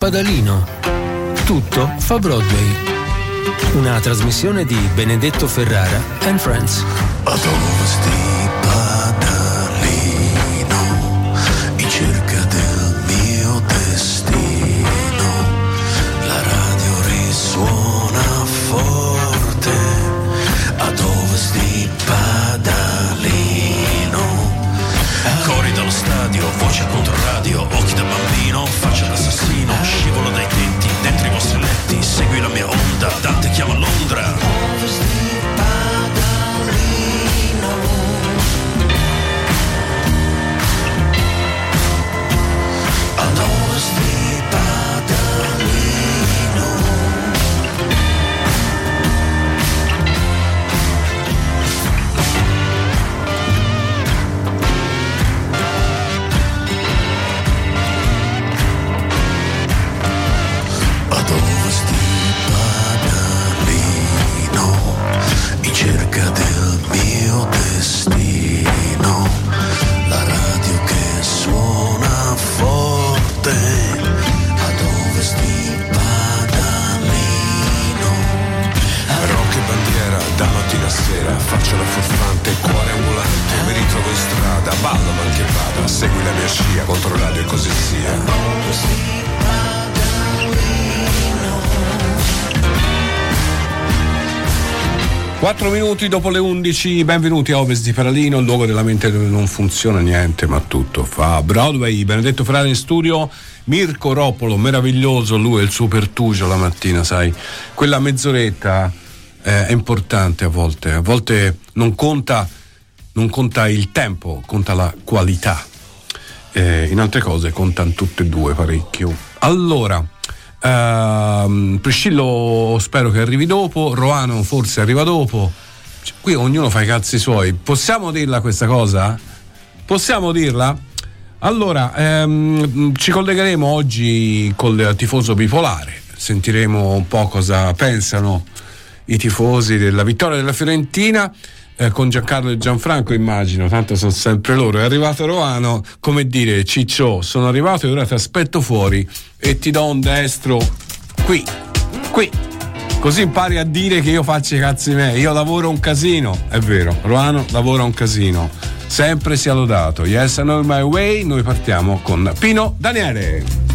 Padalino. Tutto fa Broadway. Una trasmissione di Benedetto Ferrara and Friends. Dante chiama Londra. Ballo mal che vada, segui la mia scia, contro e così sia. Quattro minuti dopo le 11, benvenuti a Ovest di Paralino, il luogo della mente dove non funziona niente, ma tutto fa Broadway. Benedetto Ferrari in studio, Mirko Ropolo, meraviglioso, lui e il suo pertugio la mattina, sai. Quella mezz'oretta eh, è importante a volte, a volte non conta, non conta il tempo, conta la qualità. Eh, in altre cose contano tutte e due parecchio. Allora, ehm, Priscillo spero che arrivi dopo, Roano forse arriva dopo. Cioè, qui ognuno fa i cazzi suoi. Possiamo dirla questa cosa? Possiamo dirla? Allora, ehm, ci collegheremo oggi col tifoso bipolare, sentiremo un po' cosa pensano i tifosi della vittoria della Fiorentina. Eh, con Giancarlo e Gianfranco immagino, tanto sono sempre loro. È arrivato Roano, come dire, Ciccio, sono arrivato e ora ti aspetto fuori e ti do un destro qui, qui. Così impari a dire che io faccio i cazzi miei. Io lavoro un casino, è vero. Roano lavora un casino. Sempre sia lodato. Yes, I know my way. Noi partiamo con Pino Daniele.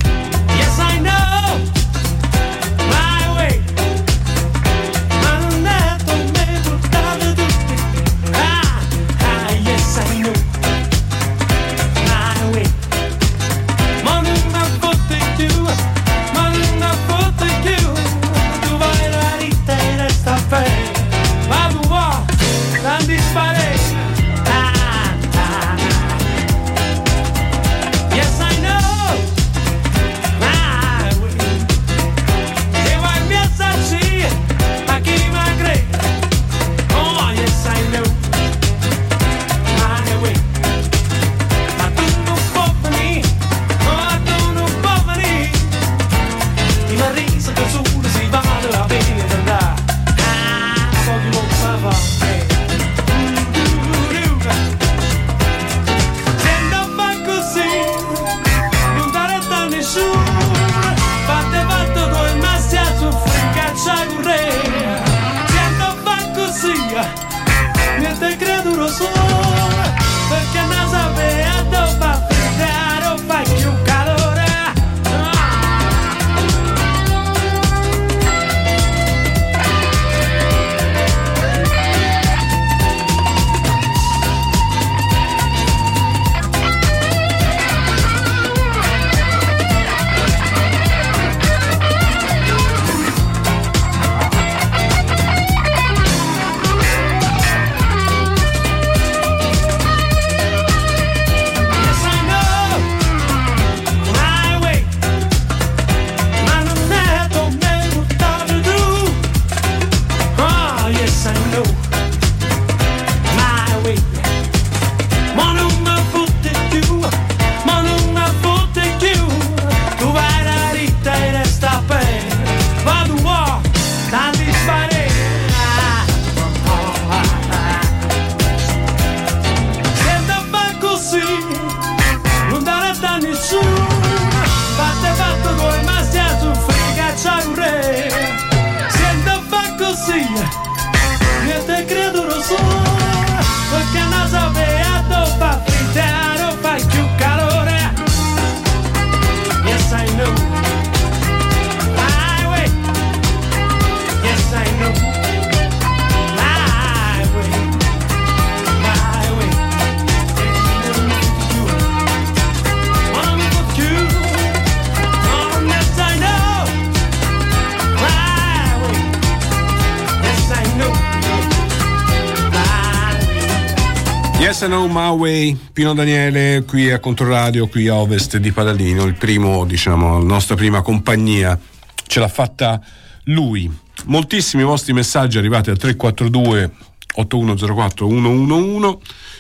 Yes and No Way, Pino Daniele qui a Controradio, qui a ovest di Padalino, il primo, diciamo, la nostra prima compagnia. Ce l'ha fatta lui. Moltissimi vostri messaggi arrivati al 342 8104 111.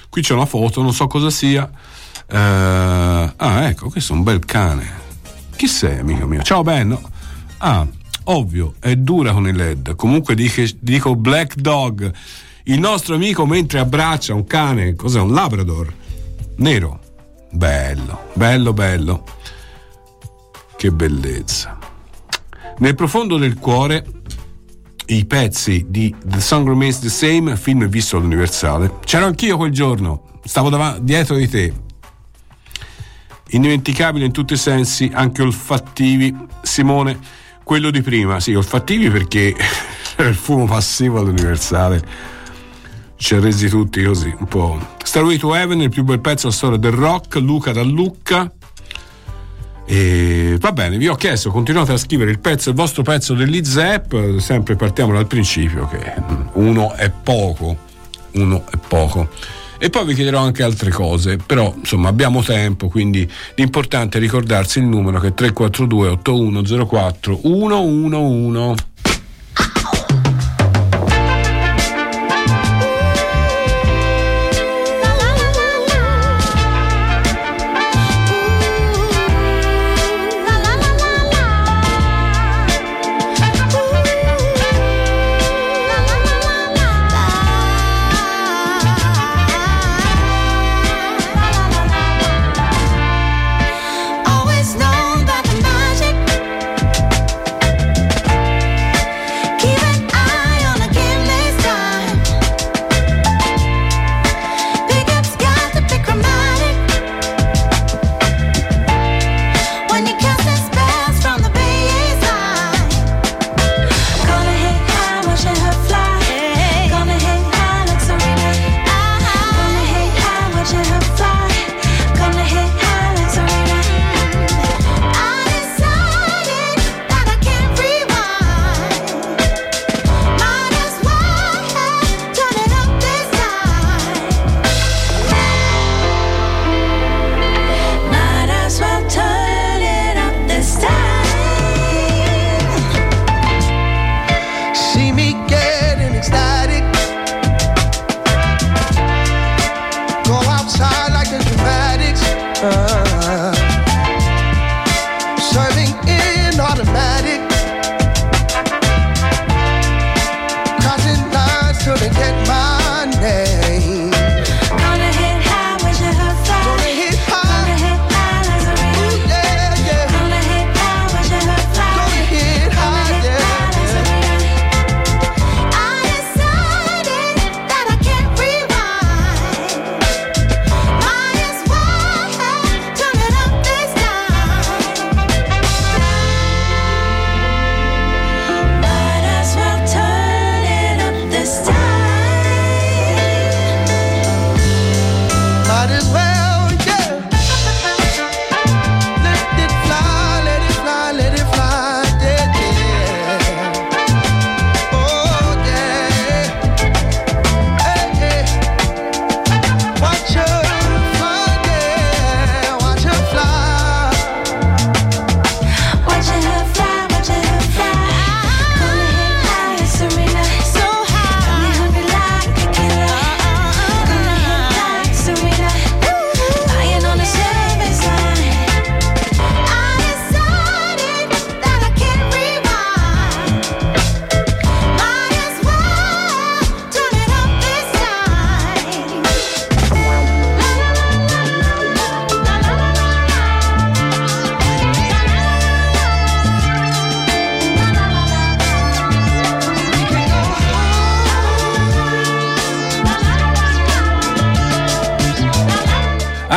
Qui c'è una foto, non so cosa sia. Uh, ah, ecco, questo è un bel cane. Chi sei, amico mio? Ciao Ben. Ah, ovvio, è dura con i LED. Comunque dico, dico Black Dog il nostro amico mentre abbraccia un cane, cos'è un Labrador nero. Bello, bello, bello. Che bellezza. Nel profondo del cuore i pezzi di The Song Remains the Same, film visto all'Universale. C'ero anch'io quel giorno, stavo dav- dietro di te. Indimenticabile in tutti i sensi, anche olfattivi. Simone, quello di prima, sì, olfattivi perché il fumo passivo all'Universale ci ha resi tutti così un po'. Starway to Heaven, il più bel pezzo della storia del rock, Luca da Lucca. E va bene, vi ho chiesto, continuate a scrivere il pezzo, il vostro pezzo dell'IZEP, sempre partiamo dal principio che uno è poco, uno è poco. E poi vi chiederò anche altre cose, però insomma abbiamo tempo, quindi l'importante è ricordarsi il numero che è 342 8104 111.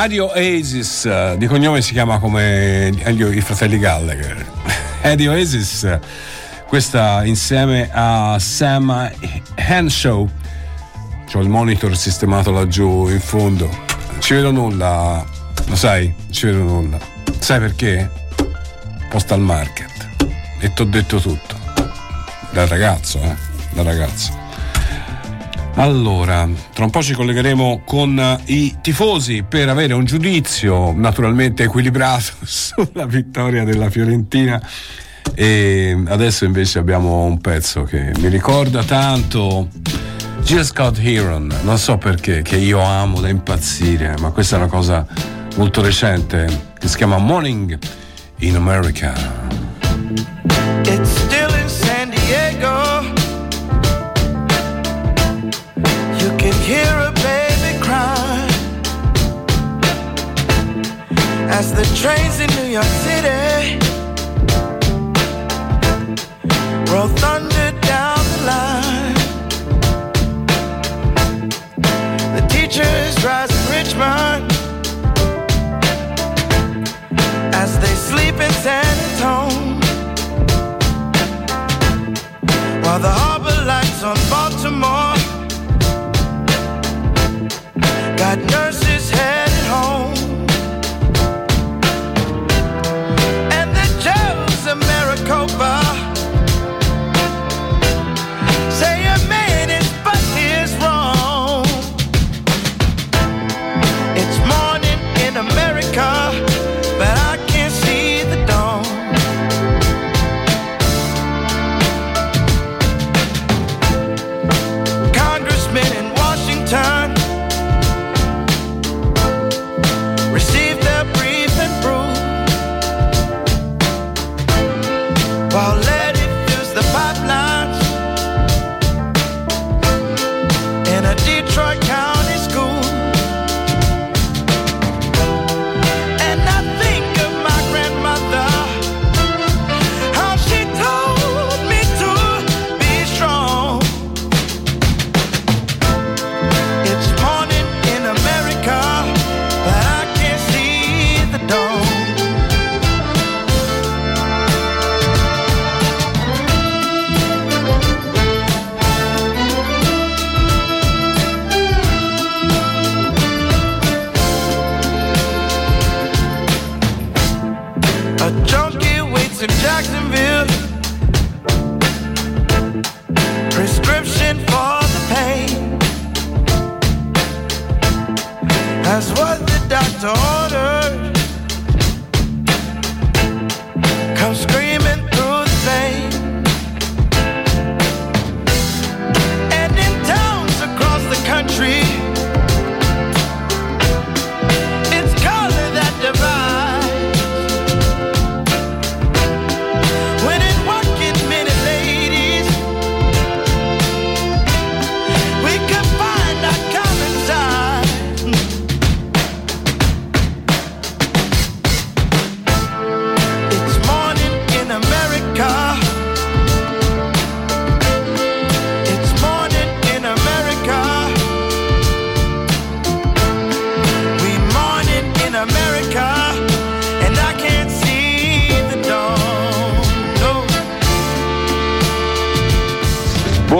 Eddie Oasis, di cognome si chiama come i fratelli Gallagher. Eddie Oasis, questa insieme a Sam Henshaw. C'ho il monitor sistemato laggiù in fondo. Ci vedo nulla, lo sai? Ci vedo nulla. Sai perché? Postal Market. E ti ho detto tutto. Dal ragazzo, eh? Dal ragazzo. Allora, tra un po' ci collegheremo con eh, i tifosi per avere un giudizio naturalmente equilibrato sulla vittoria della Fiorentina. E adesso invece abbiamo un pezzo che mi ricorda tanto Jill Scott Heron, non so perché, che io amo da impazzire, ma questa è una cosa molto recente che si chiama Morning in America. York City. Roll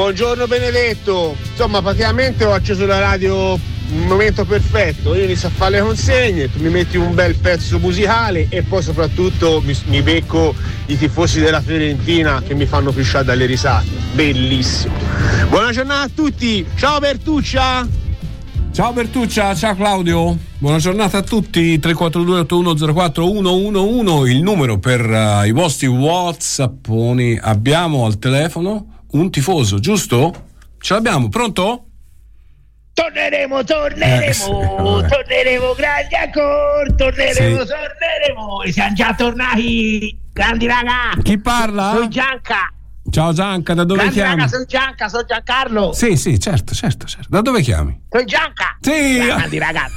Buongiorno Benedetto, insomma praticamente ho acceso la radio un momento perfetto, io inizio a fare le consegne, tu mi metti un bel pezzo musicale e poi soprattutto mi, mi becco i tifosi della Fiorentina che mi fanno pisciare dalle risate, bellissimo. Buona giornata a tutti, ciao Bertuccia! Ciao Bertuccia, ciao Claudio, buona giornata a tutti. 342 8104 111 il numero per eh, i vostri WhatsApponi. Abbiamo al telefono un tifoso, giusto? Ce l'abbiamo, pronto? Torneremo, torneremo, Eh, sì, torneremo grandi ancora, torneremo, Sì. torneremo. E siamo già tornati, grandi ragazzi. Chi parla? Sono Gianca, Ciao Gianca, da dove grandi chiami? raga, sono Gianca, sono Giancarlo. Sì, sì, certo, certo, certo. Da dove chiami? Sono Gianca. Sì. Grandi ragazzi.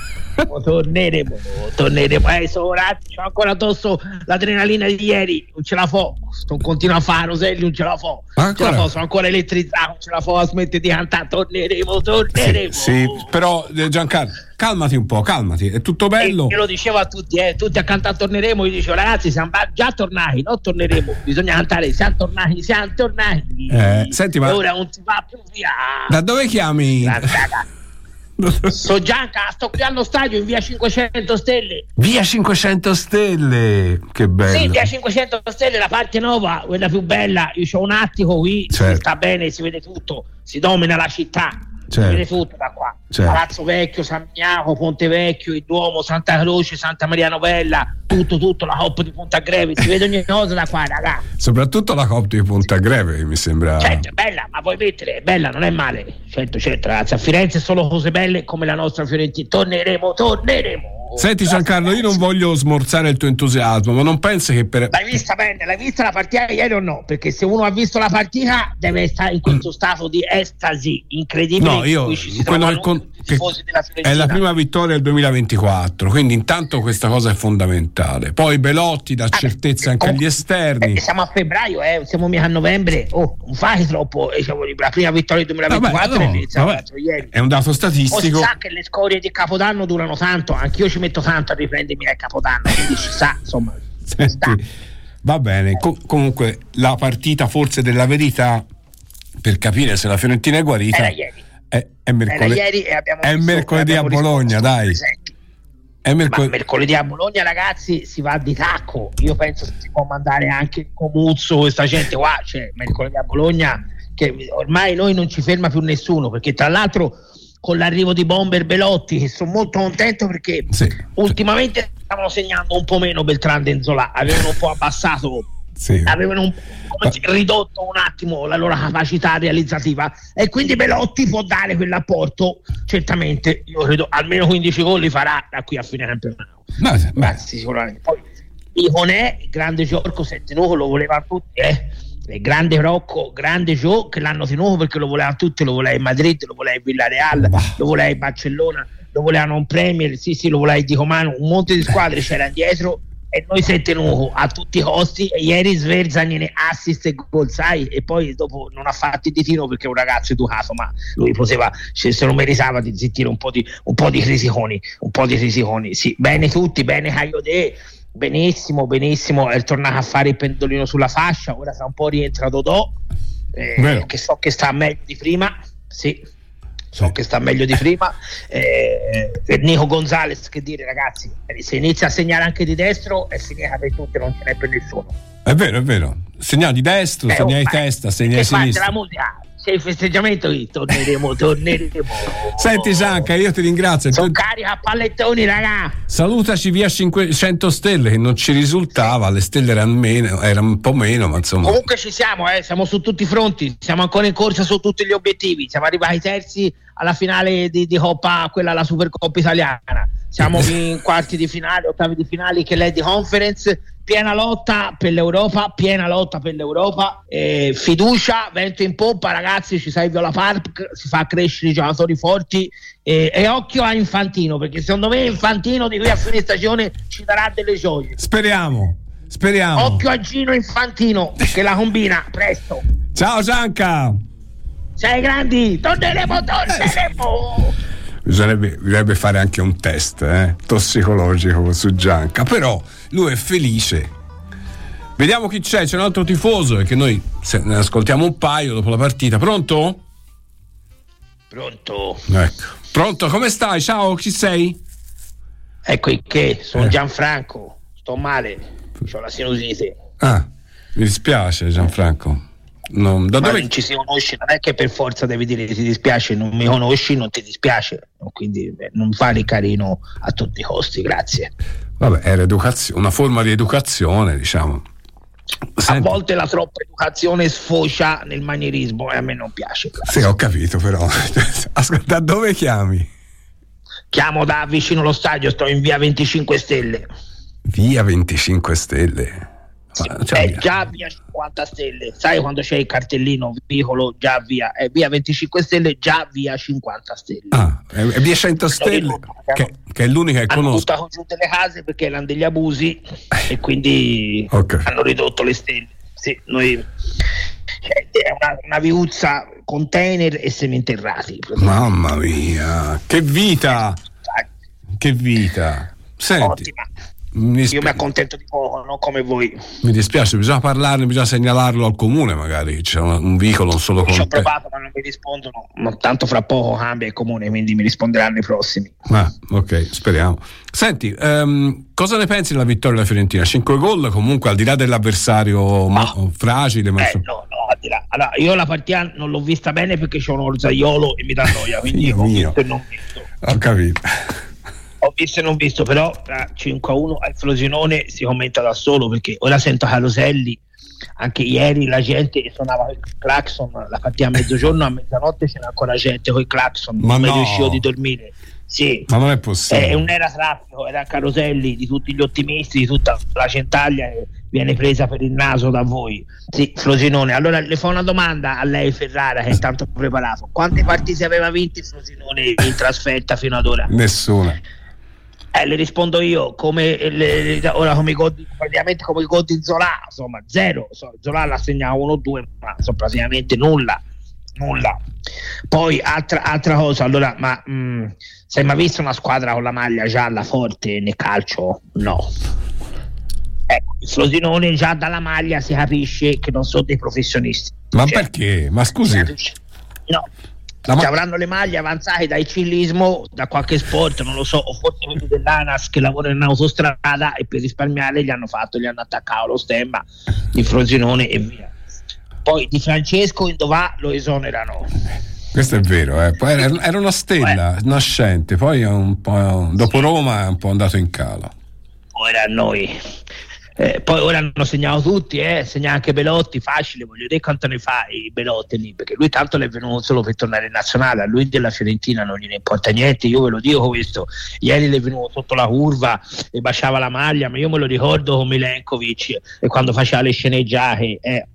Torneremo, torneremo. Eh, sono ho ancora addosso l'adrenalina di ieri, non ce la fo. Sto continuo a fare Roselli, non ce la fo. Non ce la fo, sono ancora elettrizzato, non ce la fo a smettere di cantare. Torneremo, Sì, torneremo. sì, però eh, Giancarlo, calmati un po', calmati, è tutto bello. Io lo dicevo a tutti, eh, tutti a cantare torneremo, io dicevo ragazzi siamo già tornati, non torneremo, bisogna cantare, siamo tornati, siamo tornati. Eh, senti, ma- E ora non si va più via. Da dove chiami? Grande ragazzi. So Gianca, sto qui allo stadio in via 500 Stelle. Via 500 stelle, che Sì, bello. via 500 Stelle, la parte nuova, quella più bella. Io ho un attico qui, Certo. sta bene, si vede tutto, si domina la città. Certo. si vede tutto da qua. Certo. Palazzo Vecchio, San Miniaco, Ponte Vecchio, il Duomo, Santa Croce, Santa Maria Novella, tutto, tutto, la Hop di Ponta Greve, si vede ogni cosa da qua, raga. Soprattutto la Coppa di Punta Greve mi sembra. Certo, è bella, ma puoi mettere, è bella, non è male. Certo, certo, ragazzi, a Firenze solo cose belle come la nostra Fiorentina. Torneremo, torneremo. Senti Giancarlo, io non voglio smorzare il tuo entusiasmo, ma non pensi che per. L'hai vista bene? L'hai vista la partita ieri o no? Perché se uno ha visto la partita deve stare in questo stato di estasi incredibile. No, io in quello che con- tifosi della Fiorentina. è la prima vittoria del 2024, quindi intanto questa cosa è fondamentale. Poi Belotti dà Ah, certezza anche oh, agli esterni. eh, siamo a febbraio, eh, siamo mica a novembre. Oh, non fai troppo. eh, siamo- la prima vittoria del 2024 Vabbè, è no, iniziata vabbè, l'altro ieri. è un dato si statistico. sa che le scorie di Capodanno durano tanto, anch'io ci metto tanto a riprendermi al Capodanno, quindi ci sa, insomma. Senti, va bene. Co- comunque, la partita forse della verità per capire se la Fiorentina è guarita Era ieri. È, è Era mercoledì. ieri e abbiamo è visto- mercoledì a Bologna, dai. È Ma mercoledì. a Bologna, ragazzi, si va di tacco. Io penso che si può mandare anche Comuzzo, questa gente qua. Cioè, mercoledì a Bologna, che ormai noi non ci ferma più nessuno. Perché, tra l'altro, con l'arrivo di Bomber Belotti, che sono molto contento perché Sì, ultimamente stavano segnando un po' meno Beltrán e Nzola, avevano un po' abbassato sì. avevano un- dire, ridotto un attimo la loro capacità realizzativa e quindi Belotti può dare quell'apporto certamente io credo almeno 15 gol li farà da qui a fine campionato Ma- ma- sicuramente poi Iconè il grande Giorco è tenuto lo volevano tutti eh. il grande Rocco grande Gio che l'hanno tenuto perché lo volevano tutti lo voleva in Madrid lo voleva in Villareal Bah. lo voleva in Barcellona lo volevano in Premier sì sì lo voleva in Dicomano un monte di squadre c'era dietro e noi si è tenuto a tutti i costi e ieri Sverzanine assist e gol sai? E poi dopo non ha fatto il ditino perché è un ragazzo educato ma lui poteva se, lo meritava di zittire un po' di, un po' di crisiconi un po' di crisiconi sì bene tutti bene Cagliode benissimo benissimo. È tornato a fare il pendolino sulla fascia ora tra un po' rientra Dodò eh, che so che sta meglio di prima sì so Sì. che sta meglio di prima eh, Nico Gonzalez che dire ragazzi se inizia a segnare anche di destro è finita per tutti non ce n'è per nessuno È vero, è vero. Segnali di destra, Eh, segnali oh, testa, segnali sinistra. la musica c'è il festeggiamento torneremo torneremo. Senti Gianca, io ti ringrazio. sono Tu- carica a pallettoni raga. Salutaci via 500 stelle che non ci risultava, le stelle erano, meno, erano un po' meno, ma insomma. Comunque ci siamo, eh, siamo su tutti i fronti, siamo ancora in corsa su tutti gli obiettivi, siamo arrivati terzi alla finale di, di Coppa, quella la Supercoppa italiana, siamo in quarti di finale, ottavi di finale che è di conference, piena lotta per l'Europa, piena lotta per l'Europa, eh, fiducia, vento in poppa ragazzi, ci sai Viola Park, si fa crescere i giocatori forti eh, e occhio a Infantino, perché secondo me Infantino di qui a fine stagione ci darà delle gioie. Speriamo, speriamo. Occhio a Gino Infantino che la combina presto. Ciao Gianca! Sei grandi, torneremo, torneremo. Bisognerebbe, bisognerebbe fare anche un test eh, tossicologico su Gianca, però lui è felice. Vediamo chi c'è, c'è un altro tifoso perché noi se ne ascoltiamo un paio dopo la partita. Pronto? Pronto? Ecco. Pronto, come stai? Ciao, chi sei? Ecco che sono Eh. Gianfranco, sto male, ho la sinusite. Ah, mi dispiace Gianfranco. Non- da dove... non ci si conosce, non è che per forza devi dire ti dispiace, non mi conosci, non ti dispiace. Quindi non fare carino a tutti i costi, grazie. Vabbè, era una forma di educazione, diciamo. A Senti- volte la troppa educazione sfocia nel manierismo e a me non piace. grazie. Sì, ho capito però. Ascolta, da dove chiami? Chiamo da vicino allo stadio, sto in via 25 Stelle. Via 25 Stelle. Ma- cioè, è via- già via 50 stelle. Sai quando c'è il cartellino vicolo già via, è via 25 stelle, già via 50 stelle. Ah, è, via 100 Stelle, che, che è l'unica che hanno conosco. buttato giù delle case perché erano degli abusi e quindi Ok. hanno ridotto le stelle. Sì, noi cioè, è una, una viuzza container e seminterrati. Mamma mia, che vita! Che vita! Senti, Ottima. Mi, Io spi- mi accontento di poco, non come voi. mi dispiace, bisogna parlarne, bisogna segnalarlo al comune magari, c'è un, un vicolo, non solo Ci ho con provato ma non mi rispondono. Ma tanto fra poco cambia il comune, quindi mi risponderanno i prossimi. Ah, ok, speriamo. Senti, ehm, cosa ne pensi della vittoria della Fiorentina? 5 gol comunque al di là dell'avversario ma- fragile, ma Eh, insomma- no, no, al di là, Allora, io la partita non l'ho vista bene perché c'è un Orzaiolo e mi dà noia, quindi Dio ho visto e non visto. Ho capito. Ho visto e non visto, però tra 5 a 1 al Frosinone si commenta da solo perché ora sento Caroselli. Anche ieri la gente suonava il clacson, la partita a mezzogiorno, a mezzanotte c'era ancora gente con il clacson, Ma non no. riuscivo di dormire. Sì, Ma non è possibile. un era traffico, era Caroselli di tutti gli ottimisti, di tutta la centaglia che viene presa per il naso da voi. Sì, Frosinone. Allora le fa una domanda a lei Ferrara che è tanto preparato. Quante partite aveva vinto Frosinone in trasferta fino ad ora? Nessuna. Eh, le rispondo io come le- le- ora come i gol praticamente come i gol di Zola, insomma, zero. So, Zola uno o due, ma so, praticamente nulla. Nulla. Poi altra, altra cosa, allora, ma mh, sei mai visto una squadra con la maglia gialla forte nel calcio? No. Ecco, il Frosinone già dalla maglia si capisce che non sono dei professionisti. Ma Cioè, perché? Ma scusi. No. Ma- Che avranno le maglie avanzate dal cilismo, da qualche sport, non lo so, o forse quelli dell'ANAS che lavorano in autostrada e per risparmiare gli hanno fatto, gli hanno attaccato lo stemma di Frosinone e via. Poi di Francesco in Dovà lo esonerano. questo è vero. eh. Poi era, era una stella nascente, poi un po', dopo Roma è un po' andato in calo. Ora a noi. Eh, poi ora hanno segnato tutti, eh, segna anche Belotti, facile, voglio dire quanto ne fa i Belotti lì, perché lui tanto l'è venuto solo per tornare in nazionale, a lui della Fiorentina non gliene importa niente, io ve lo dico questo, ieri l'è venuto sotto la curva e baciava la maglia, ma io me lo ricordo con Milenkovic e quando faceva le sceneggiate, eh,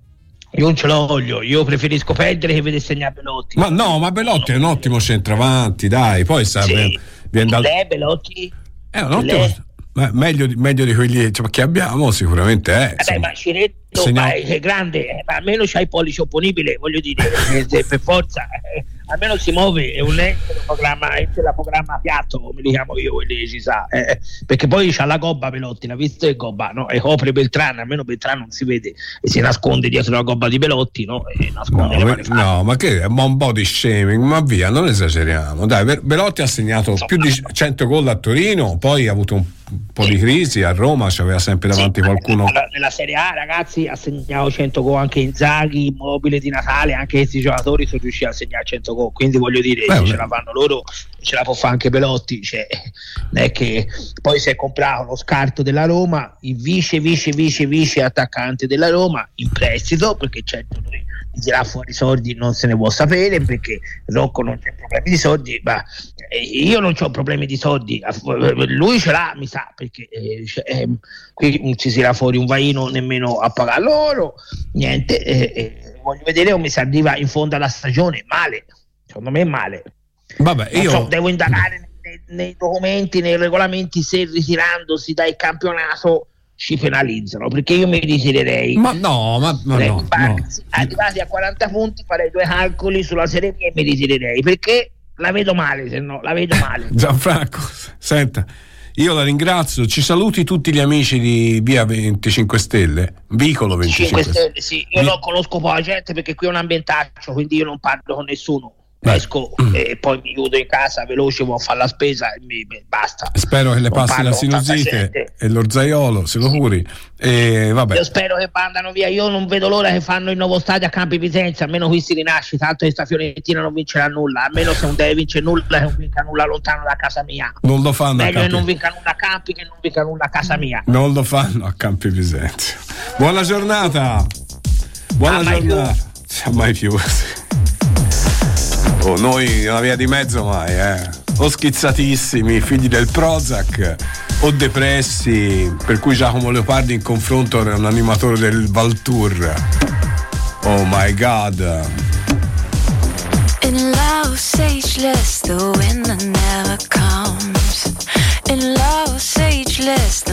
io non ce lo voglio, io preferisco perdere che vedere segnare Belotti. Ma no, ma Belotti è un ottimo centravanti, dai, poi sa, Sì. viene, dal- Belotti? è un ottimo, ma meglio, di- meglio di quelli cioè, che abbiamo sicuramente è. Insomma. ma Ciretto Segna- ma è grande, eh, ma almeno c'ha il pollice opponibile, voglio dire, eh, per forza, eh, almeno si muove, è un ente lo programma, la programma piatto, come li chiamo io, quelli che ci sa, eh, perché poi c'ha la gobba Belotti, l'ha visto il gobba, no? E copre Beltrano, almeno Beltrano non si vede e si nasconde dietro la gobba di Belotti, no? E No, nasconde le ma- no, ma che è un body shaming, ma via, non esageriamo. Dai, Be- Belotti ha segnato più di 100 gol a Torino, poi ha avuto un po' di crisi a Roma, c'aveva sempre davanti Sì, qualcuno. Nella, nella Serie A, ragazzi, ha segnato 100 gol anche Inzaghi, Immobile di Natale, anche questi giocatori sono riusciti a segnare 100 gol. Quindi voglio dire, Beh, ce la fanno loro, ce la può fare anche Belotti. Cioè, non è che poi si è comprato lo scarto della Roma, il vice, vice, vice, vice attaccante della Roma in prestito, perché lui di tirare fuori i soldi non se ne può sapere perché Rocco non c'è problemi di soldi, ma eh, io non ho problemi di soldi, lui ce l'ha, mi sa, perché eh, ehm, qui non ci si tira fuori un vaino nemmeno a pagare loro, niente, eh, eh, voglio vedere come si arriva in fondo alla stagione, male, secondo me male. Vabbè, io so, devo indagare nei, nei documenti, nei regolamenti se ritirandosi dal campionato ci penalizzano, perché io mi ritirerei. Ma no, ma, ma no, barca, no. arrivati a 40 punti farei due calcoli sulla Serie B e mi ritirerei perché la vedo male se no la vedo male Gianfranco, senta, io la ringrazio, ci saluti tutti gli amici di Via 25 Stelle, Vicolo 25 5 stelle sì io Vi- non conosco poi la gente perché qui è un ambientaccio quindi io non parlo con nessuno Beh. esco e poi mi chiudo in casa veloce vado a fare la spesa e mi, beh, basta Spero che le Non passi la sinusite e l'orzaiolo, se lo curi. E vabbè, io spero che mandano via io non vedo l'ora che fanno il nuovo stadio a Campi Vicenza almeno qui si rinasce tanto che sta Fiorentina non vincerà nulla almeno se non deve vincere nulla che non vinca nulla lontano da casa mia non lo fanno a meglio che non vinca nulla a Campi che non vinca nulla a casa mia non lo fanno a Campi Visenzio. Buona giornata. Buona Ah, mai più. giornata. Sì, Mai più. Noi una via di mezzo mai, eh. O schizzatissimi, figli del Prozac, o depressi, per cui Giacomo Leopardi in confronto era un animatore del Valtour. Oh my god. In love, sageless, the winter never comes. In love, sageless,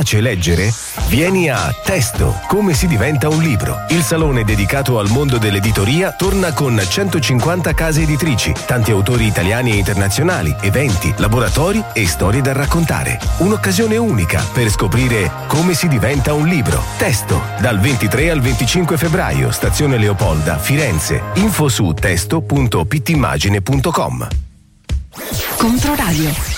piace leggere? Vieni a Testo, come si diventa un libro. Il salone dedicato al mondo dell'editoria torna con 150 case editrici, tanti autori italiani e internazionali, eventi, laboratori e storie da raccontare. Un'occasione unica per scoprire come si diventa un libro. Testo, dal 23 al 25 febbraio, stazione Leopolda, Firenze. Info su testo.pittimmagine.com. Controradio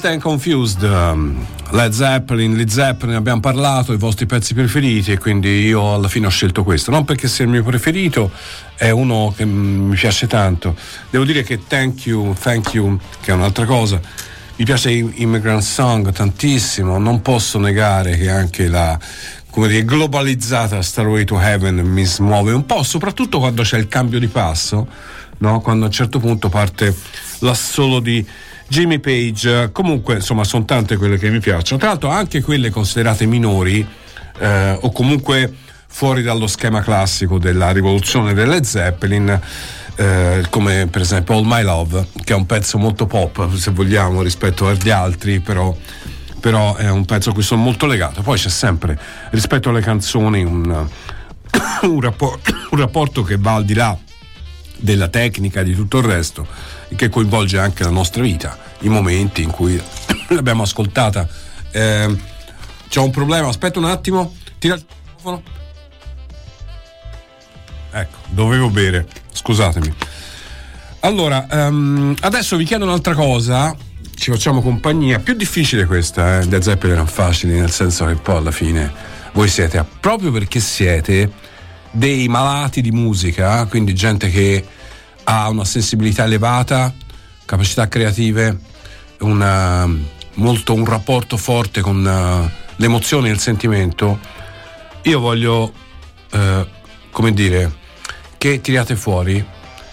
Dazed and Confused, um, Led Zeppelin, Led Zeppelin, abbiamo parlato, i vostri pezzi preferiti e quindi io alla fine ho scelto questo, non perché sia il mio preferito, è uno che mi piace tanto. Devo dire che Thank You, Thank You, che è un'altra cosa, mi piace Immigrant Song tantissimo, non posso negare che anche la come dire, globalizzata Starway to Heaven mi smuove un po', soprattutto quando c'è il cambio di passo, no? quando a un certo punto parte l'assolo di Jimmy Page. Comunque, insomma, sono tante quelle che mi piacciono. Tra l'altro, anche quelle considerate minori eh, o comunque fuori dallo schema classico della rivoluzione delle Zeppelin. Eh, come per esempio All My Love, che è un pezzo molto pop, se vogliamo, rispetto agli altri, però però è un pezzo a cui sono molto legato. Poi c'è sempre, rispetto alle canzoni, un, un, rapporto, un rapporto che va al di là della tecnica e di tutto il resto, che coinvolge anche la nostra vita, i momenti in cui l'abbiamo ascoltata. Eh, c'è un problema, aspetta un attimo, tira il microfono. Ecco, dovevo bere, scusatemi. Allora, um, adesso vi chiedo un'altra cosa ci facciamo compagnia. Più difficile questa, eh? The Zeppelin erano facili, nel senso che poi alla fine voi siete, proprio perché siete dei malati di musica, quindi gente che ha una sensibilità elevata, capacità creative, una, molto, un rapporto forte con uh, le emozioni e il sentimento. Io voglio, uh, come dire, che tiriate fuori,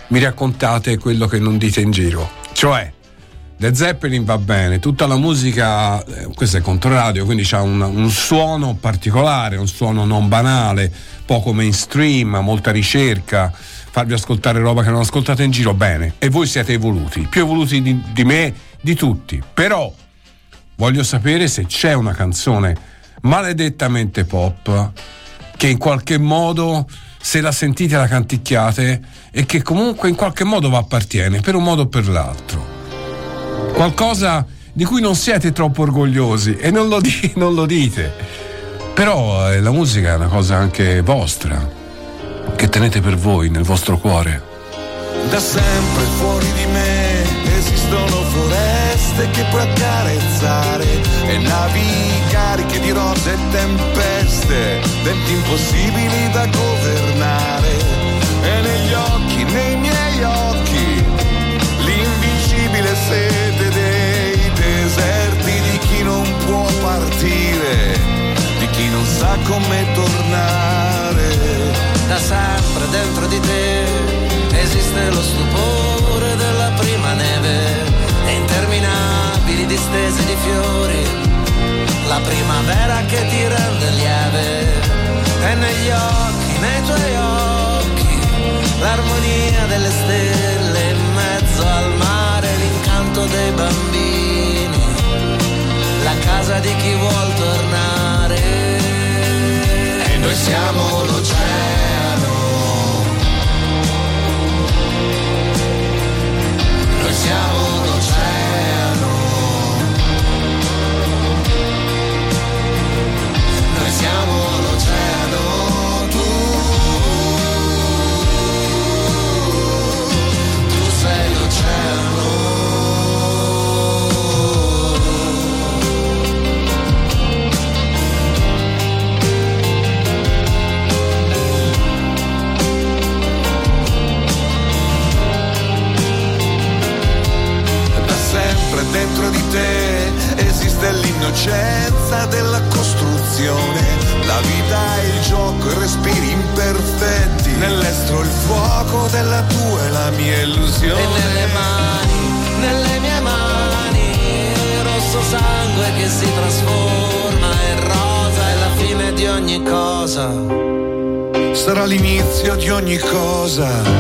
mi raccontate quello che non dite in giro. Cioè, The Zeppelin va bene, tutta la musica, eh, questo è controradio, quindi c'ha un, un, suono particolare, un suono non banale, poco mainstream, molta ricerca, farvi ascoltare roba che non ascoltate in giro, bene. E voi siete evoluti, più evoluti di, di me, di tutti. Però voglio sapere se c'è una canzone maledettamente pop che in qualche modo se la sentite la canticchiate e che comunque in qualche modo vi appartiene per un modo o per l'altro qualcosa di cui non siete troppo orgogliosi e non lo, di- non lo dite. Però eh, la musica è una cosa anche vostra, che tenete per voi nel vostro cuore. Da sempre fuori di me esistono foreste che puoi accarezzare e navi cariche di rose e tempeste, venti impossibili da governare. E negli occhi, nei miei occhi, l'invincibile sede dei deserti di chi non può partire, di chi non sa come tornare. Da sempre dentro di te esiste lo stupore della prima neve e interminabili distese di fiori, la primavera che ti rende lieve. E negli occhi, nei tuoi occhi, l'armonia delle stelle in mezzo al mare, l'incanto dei bambini, la casa di chi vuol tornare. E noi siamo l'oceano. Ogni cosa,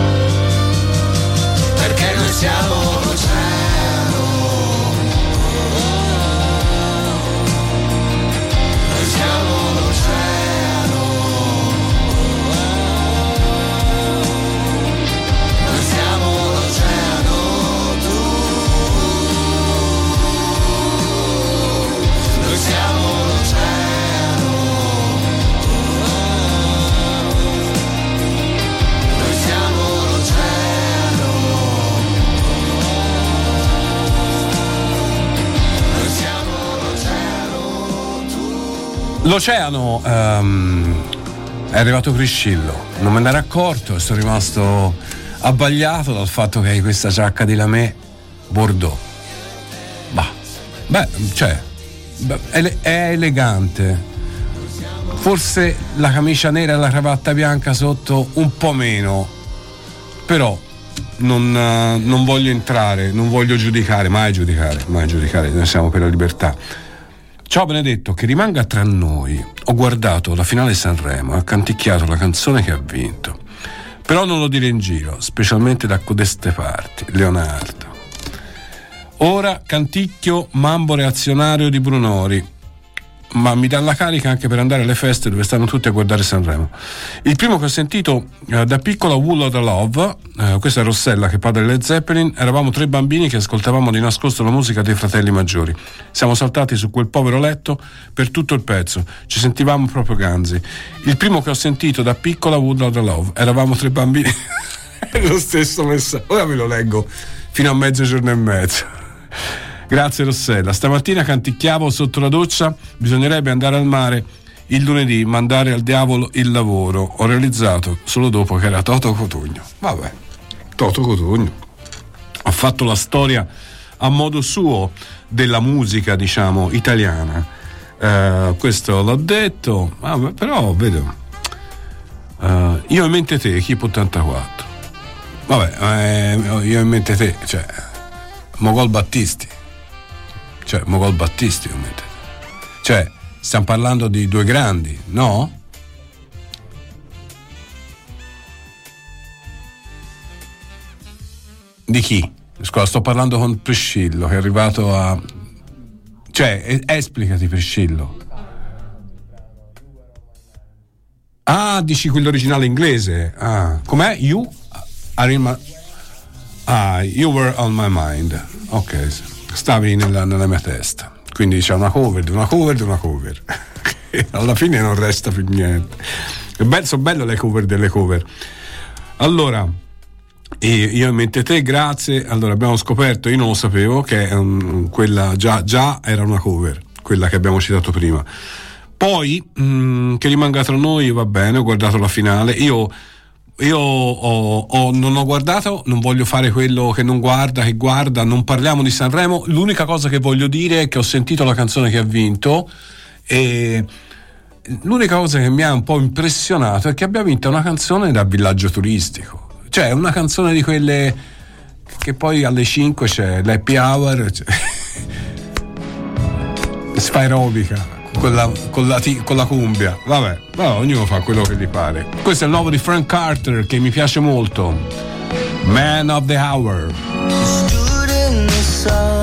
L'oceano ehm, è arrivato Priscillo, non me ne ero accorto e sono rimasto abbagliato dal fatto che hai questa giacca di lamè Bordeaux. Bah, beh, cioè, è elegante. Forse la camicia nera e la cravatta bianca sotto un po' meno, però non, eh, non voglio entrare, non voglio giudicare, mai giudicare, mai giudicare, noi siamo per la libertà. Ciao Benedetto, che rimanga tra noi. Ho guardato la finale Sanremo e ho canticchiato la canzone che ha vinto. Però non lo dire in giro, specialmente da codeste parti, Leonardo. Ora canticchio Mambo reazionario di Brunori, ma mi dà la carica anche per andare alle feste dove stanno tutti a guardare Sanremo. Il primo che ho sentito eh, da piccola Wool of the Love, eh, questa è Rossella che di Led Zeppelin, eravamo tre bambini che ascoltavamo di nascosto la musica dei fratelli maggiori. Siamo saltati su quel povero letto per tutto il pezzo, ci sentivamo proprio ganzi. Il primo che ho sentito da piccola Wool of the Love, eravamo tre bambini, è lo stesso messaggio, ora ve lo leggo fino a mezzogiorno e mezzo. Grazie Rossella. Stamattina canticchiavo sotto la doccia, bisognerebbe andare al mare il lunedì, mandare al diavolo il lavoro. Ho realizzato solo dopo che era Toto Cotugno. Vabbè, Toto Cotugno. Ha fatto la storia a modo suo della musica, diciamo, italiana. Eh, questo l'ho detto, vabbè, però vedo. Eh, io in mente te, Keep 84. Vabbè, eh, io in mente te, cioè, Mogol Battisti cioè Mogol Battisti ovviamente. Cioè, stiamo parlando di due grandi, no? Di chi? Scusa, sto parlando con Priscillo che è arrivato a. Cioè, es- esplicati Priscillo. Ah, dici quello originale inglese. Ah, com'è? You? Are in my... Ah, you were on my mind. Ok, stavi nella, nella mia testa. Quindi c'è una cover di una cover di una cover. Alla fine non resta più niente. Bello, sono belle le cover delle cover. Allora, io in mente te, grazie. Allora, abbiamo scoperto, io non lo sapevo, che um, quella già, già, era una cover, quella che abbiamo citato prima. Poi, mh, che rimanga tra noi, va bene, ho guardato la finale. Io, io ho, ho, non ho guardato, non voglio fare quello che non guarda, che guarda, non parliamo di Sanremo. L'unica cosa che voglio dire è che ho sentito la canzone che ha vinto e l'unica cosa che mi ha un po' impressionato è che abbia vinto una canzone da villaggio turistico. Cioè, una canzone di quelle che poi alle 5 c'è l'happy hour, c'è Spyrobica. Con la, con, la, con la, cumbia, vabbè, vabbè, ognuno fa quello che gli pare. Questo è il nuovo di Frank Carter che mi piace molto. Man of the Hour. Stood in the sun,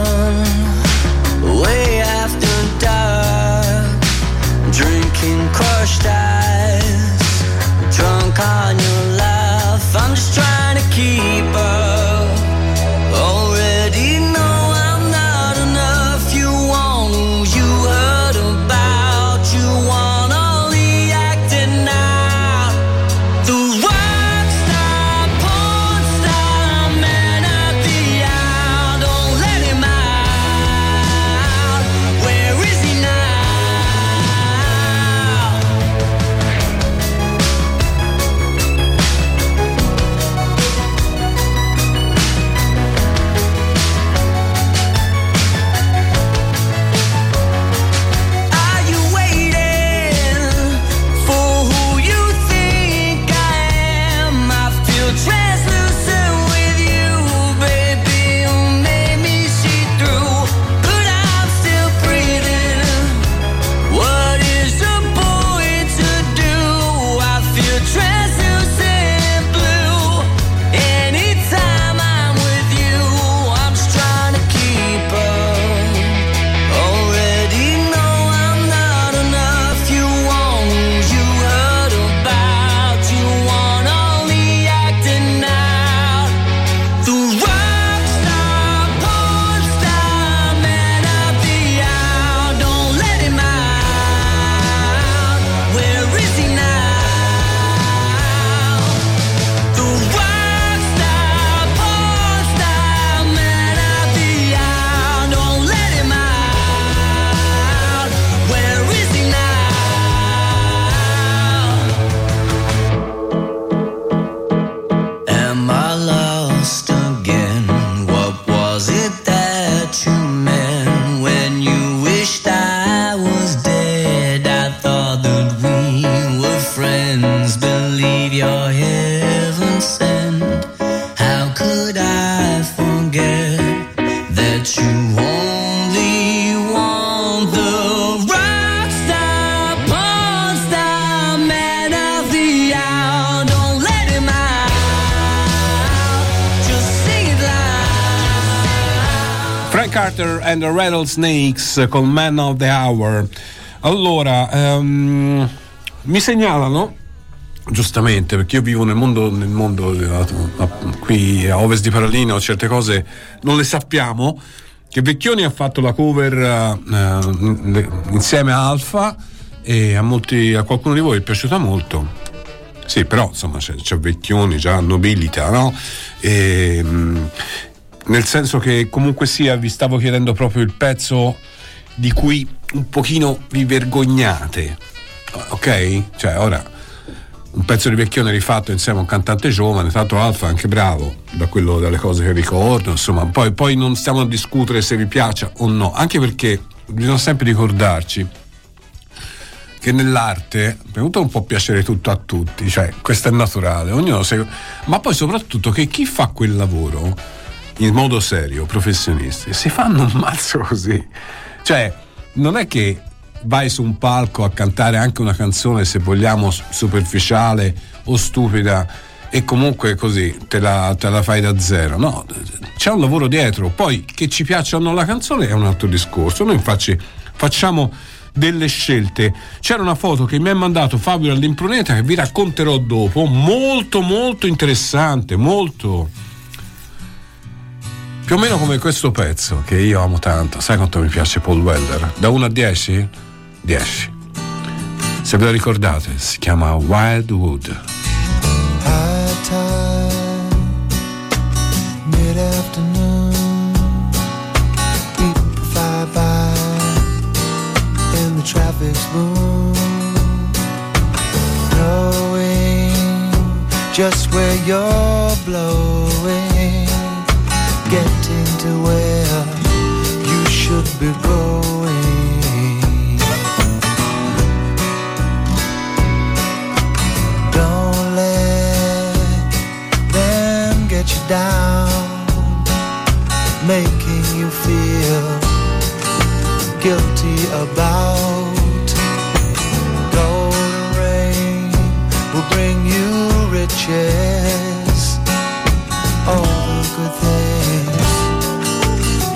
and the Rattlesnakes con Man of the Hour. Allora, ehm, mi segnalano giustamente perché io vivo nel mondo, nel mondo eh, qui a ovest di Paralino certe cose non le sappiamo che Vecchioni ha fatto la cover eh, insieme a Alfa e a, molti, a qualcuno di voi è piaciuta molto sì però insomma c'è, c'è Vecchioni già nobilita no? E, mh, nel senso che comunque sia vi stavo chiedendo proprio il pezzo di cui un pochino vi vergognate ok? cioè ora un pezzo di vecchione rifatto insieme a un cantante giovane, tanto Alfa anche bravo, da quello, dalle cose che ricordo, insomma, poi, poi non stiamo a discutere se vi piaccia o no, anche perché bisogna sempre ricordarci che nell'arte venuto non può piacere tutto a tutti, cioè questo è naturale, ognuno segue, ma poi soprattutto che chi fa quel lavoro in modo serio, professionisti, si fanno un mazzo così, cioè non è che vai su un palco a cantare anche una canzone, se vogliamo, superficiale o stupida e comunque così te la, te la, fai da zero. No, c'è un lavoro dietro. Poi che ci piaccia o no la canzone è un altro discorso. Noi infatti facciamo delle scelte. C'era una foto che mi ha mandato Fabio all'impruneta che vi racconterò dopo, molto molto interessante, molto più o meno come questo pezzo che io amo tanto. Sai quanto mi piace Paul Weller? Da 1 a 10? 10. Se ve lo ricordate, si chiama Wildwood. Just where you're blowing, should be going. Don't let them get you down, making you feel guilty about golden rain will bring you riches, all the good things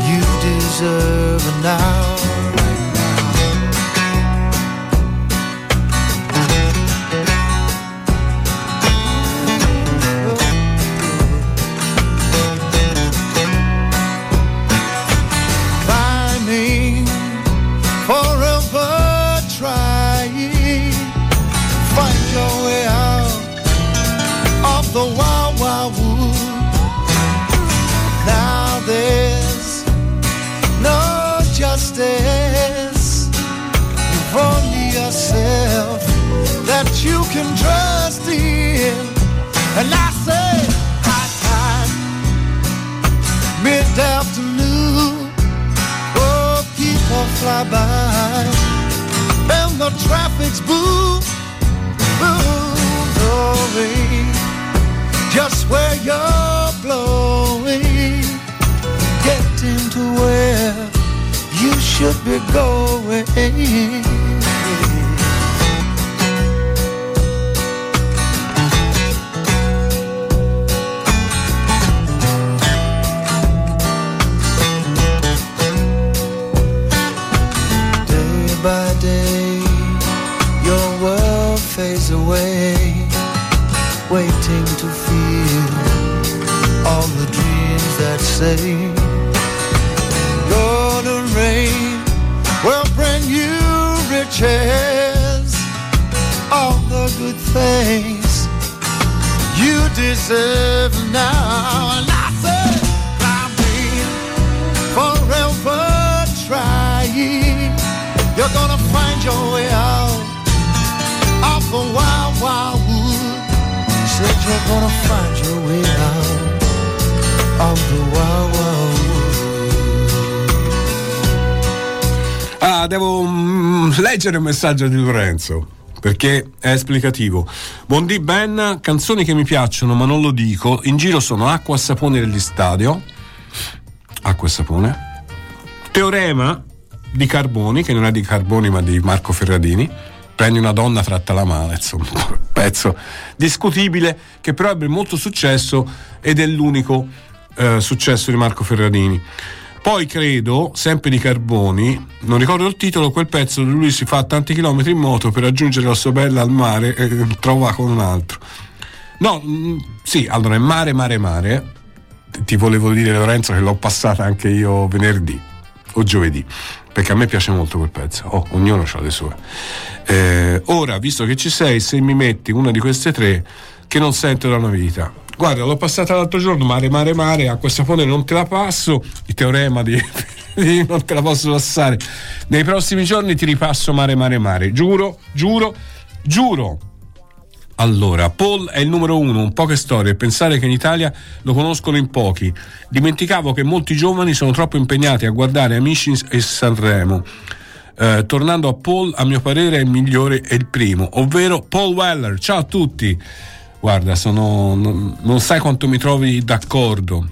you deserve now. The traffic's boom, boom, just where you're blowing, getting to where you should be going. Say, Golden rain will bring you riches, all the good things you deserve now. And I say, I've forever trying. You're gonna find your way out of the wild, wild wood. Said you're gonna find your way out Ah, devo mm, leggere il messaggio di Lorenzo perché è esplicativo. Buondì Ben, canzoni che mi piacciono ma non lo dico. In giro sono Acqua e sapone degli stadio. Acqua e sapone. Teorema di Carboni, che non è di Carboni ma di Marco Ferradini. Prendi una donna, trattala male, insomma, un pezzo discutibile che però ebbe molto successo ed è l'unico eh, successo di Marco Ferradini. Poi credo, sempre di Carboni, non ricordo il titolo, quel pezzo dove lui si fa tanti chilometri in moto per raggiungere la sua bella al mare e trova con un altro. No, mm, sì, allora è mare, mare, mare. Ti volevo dire Lorenzo che l'ho passata anche io venerdì o giovedì, perché a me piace molto quel pezzo. Oh, ognuno ha le sue. Eh, ora, visto che ci sei, se mi metti una di queste tre che non sento da una vita. Guarda, l'ho passata l'altro giorno, mare, mare, mare, a questo punto non te la passo, il teorema di, non te la posso passare. Nei prossimi giorni ti ripasso mare, mare, mare, giuro, giuro, giuro. Allora, Paul è il numero uno, un po' che storie, pensare che in Italia lo conoscono in pochi. Dimenticavo che molti giovani sono troppo impegnati a guardare Amici e Sanremo. Eh, tornando a Paul, a mio parere è il migliore e il primo, ovvero Paul Weller. Ciao a tutti! Guarda, sono, non, non sai quanto mi trovi d'accordo.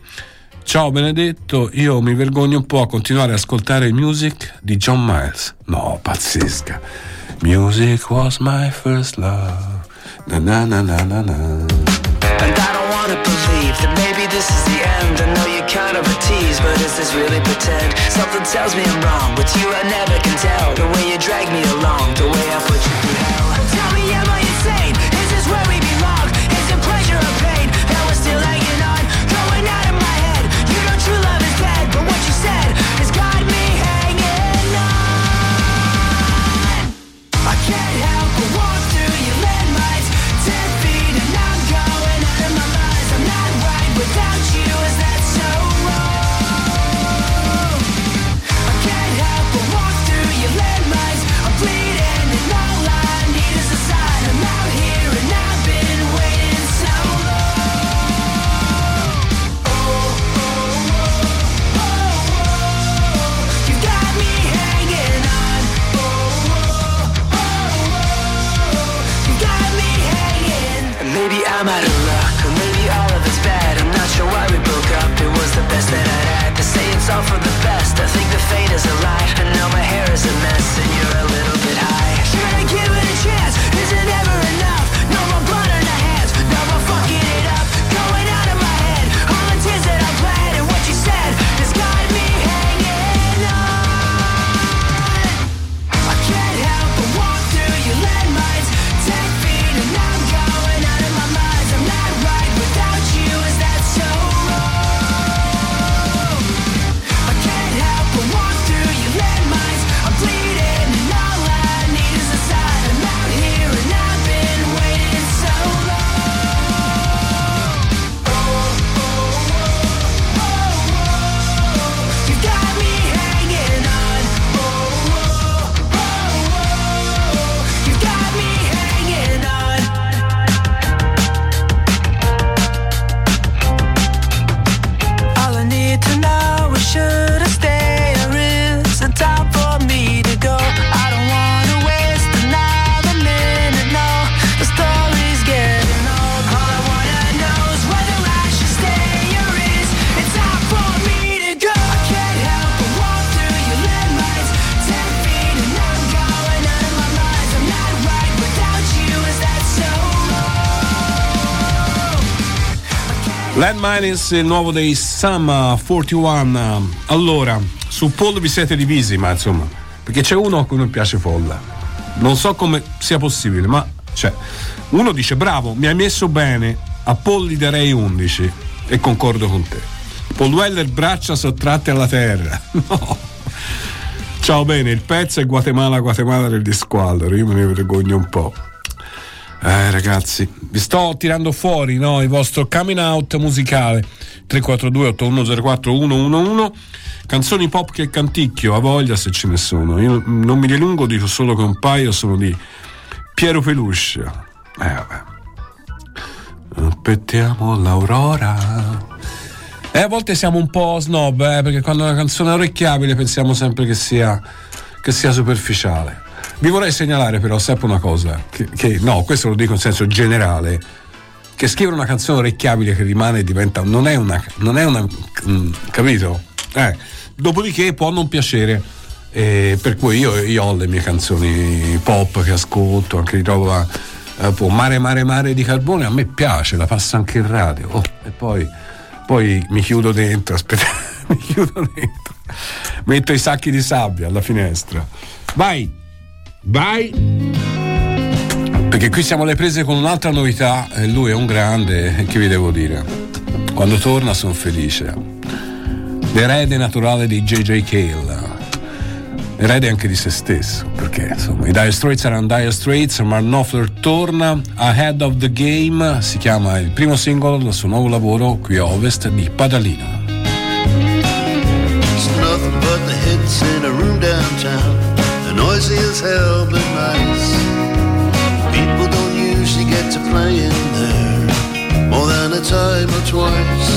Ciao Benedetto, io mi vergogno un po' a continuare ad ascoltare music di John Miles. No, pazzesca. Music was my first love. Na na na na na na. And I don't wanna believe that maybe this is the end. I know you're kind of a tease, but is this really pretend? Something tells me I'm wrong. With you, I never can tell. The way you drag me along, the way I put you through. Landmines, il nuovo dei Summer 41. Allora, su Paul vi siete divisi, ma insomma, perché c'è uno a cui non piace Paul. Non so come sia possibile, ma c'è. Uno dice bravo, mi hai messo bene, a Paul gli darei 11 e concordo con te. Paul Weller braccia sottratte alla terra. No. Ciao bene, il pezzo è Guatemala, Guatemala del disquallero, io me ne vergogno un po'. Eh ragazzi, vi sto tirando fuori no, il vostro coming out musicale 342 8104 111 canzoni pop che canticchio, a voglia se ce ne sono. Io non mi dilungo, dico solo che un paio sono di Piero Peluche. Eh vabbè. Aspettiamo l'aurora. E a volte siamo un po' snob, eh, perché quando una canzone è orecchiabile pensiamo sempre che sia, che sia superficiale. Vi vorrei segnalare però sempre una cosa, che, che- no, questo lo dico in senso generale, che scrivere una canzone orecchiabile che rimane e diventa, non è una, non è una mm, capito? Eh, dopodiché può non piacere, eh, per cui io, io ho le mie canzoni pop che ascolto, anche ritrovo eh, può, Mare Mare Mare di Carbone, a me piace, la passo anche in radio, Oh, e poi, poi mi chiudo dentro, aspetta, mi chiudo dentro. Metto i sacchi di sabbia alla finestra. Vai, vai. Perché qui siamo alle prese con un'altra novità e lui è un grande, e che vi devo dire? Quando torna sono felice. L'erede naturale di J.J. Cale. Erede anche di se stesso, perché insomma i Dire Straits erano Dire Straits, Mark Knopfler torna, Ahead of the Game, si chiama il primo singolo del suo nuovo lavoro qui a ovest di Padalino. It's nothing but the hits in a room downtown. Noisy as hell, but nice. People don't usually get to play in there more than a time or twice.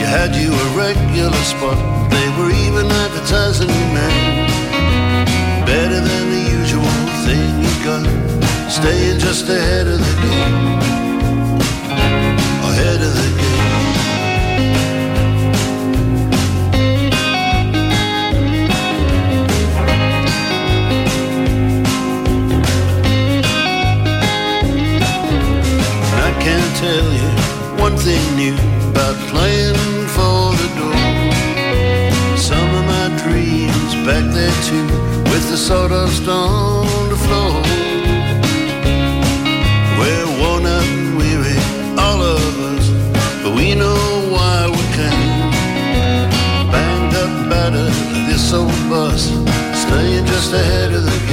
You had you a regular spot. They were even advertising your name. Better than the usual thing you got. Staying just ahead of the game. Ahead of the game. Can't tell you one thing new about playing for the door. Some of my dreams back there too, with the sawdust on the floor. We're worn out and weary, all of us, but we know why we came. Banged up, battered, this old bus, staying just ahead of the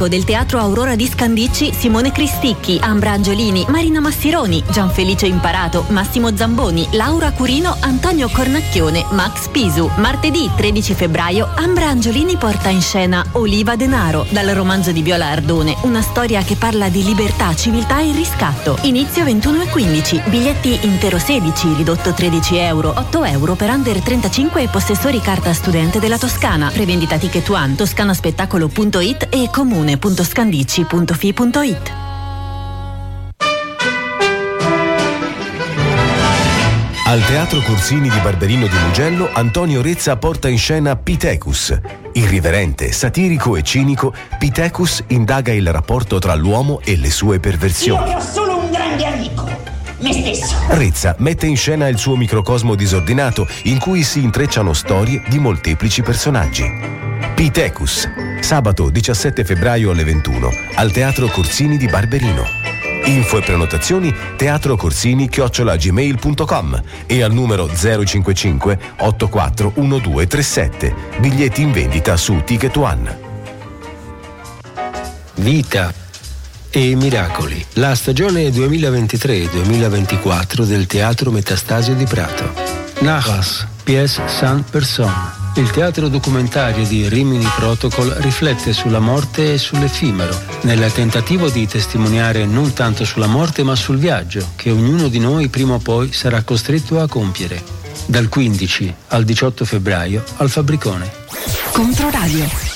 palco del Teatro Aurora di Scandicci, Simone Cristicchi, Ambra Angiolini, Marina Massironi, Gianfelice Imparato, Massimo Zamboni, Laura Curino, Antonio Cornacchione, Max Pisu. Martedì 13 febbraio, Ambra Angiolini porta in scena Oliva Denaro, dal romanzo di Viola Ardone, una storia che parla di libertà, civiltà e riscatto. Inizio 21 e 15, biglietti intero 16, ridotto 13 euro, 8 euro per under 35 e possessori carta studente della Toscana. Prevendita Ticket One, toscanospettacolo.it e comune.scandicci.fi.it. Al Teatro Corsini di Barberino di Mugello, Antonio Rezza porta in scena Pitecus. Irriverente, satirico e cinico, Pitecus indaga il rapporto tra l'uomo e le sue Io perversioni. ho solo un grande amico, me stesso. Rezza mette in scena il suo microcosmo disordinato in cui si intrecciano storie di molteplici personaggi. Pitecus, sabato 17 febbraio alle 21, al Teatro Corsini di Barberino. Info e prenotazioni teatro corsini chiocciolagmail.com e al numero 055 84 1237. Biglietti in vendita su Ticket One. Vita e miracoli. La stagione 2023-2024 del Teatro Metastasio di Prato. Nachas, pièce sans personne. Il teatro documentario di Rimini Protocol riflette sulla morte e sull'effimero, nel tentativo di testimoniare non tanto sulla morte ma sul viaggio che ognuno di noi prima o poi sarà costretto a compiere. Dal 15 al 18 febbraio al Fabbricone. Controradio.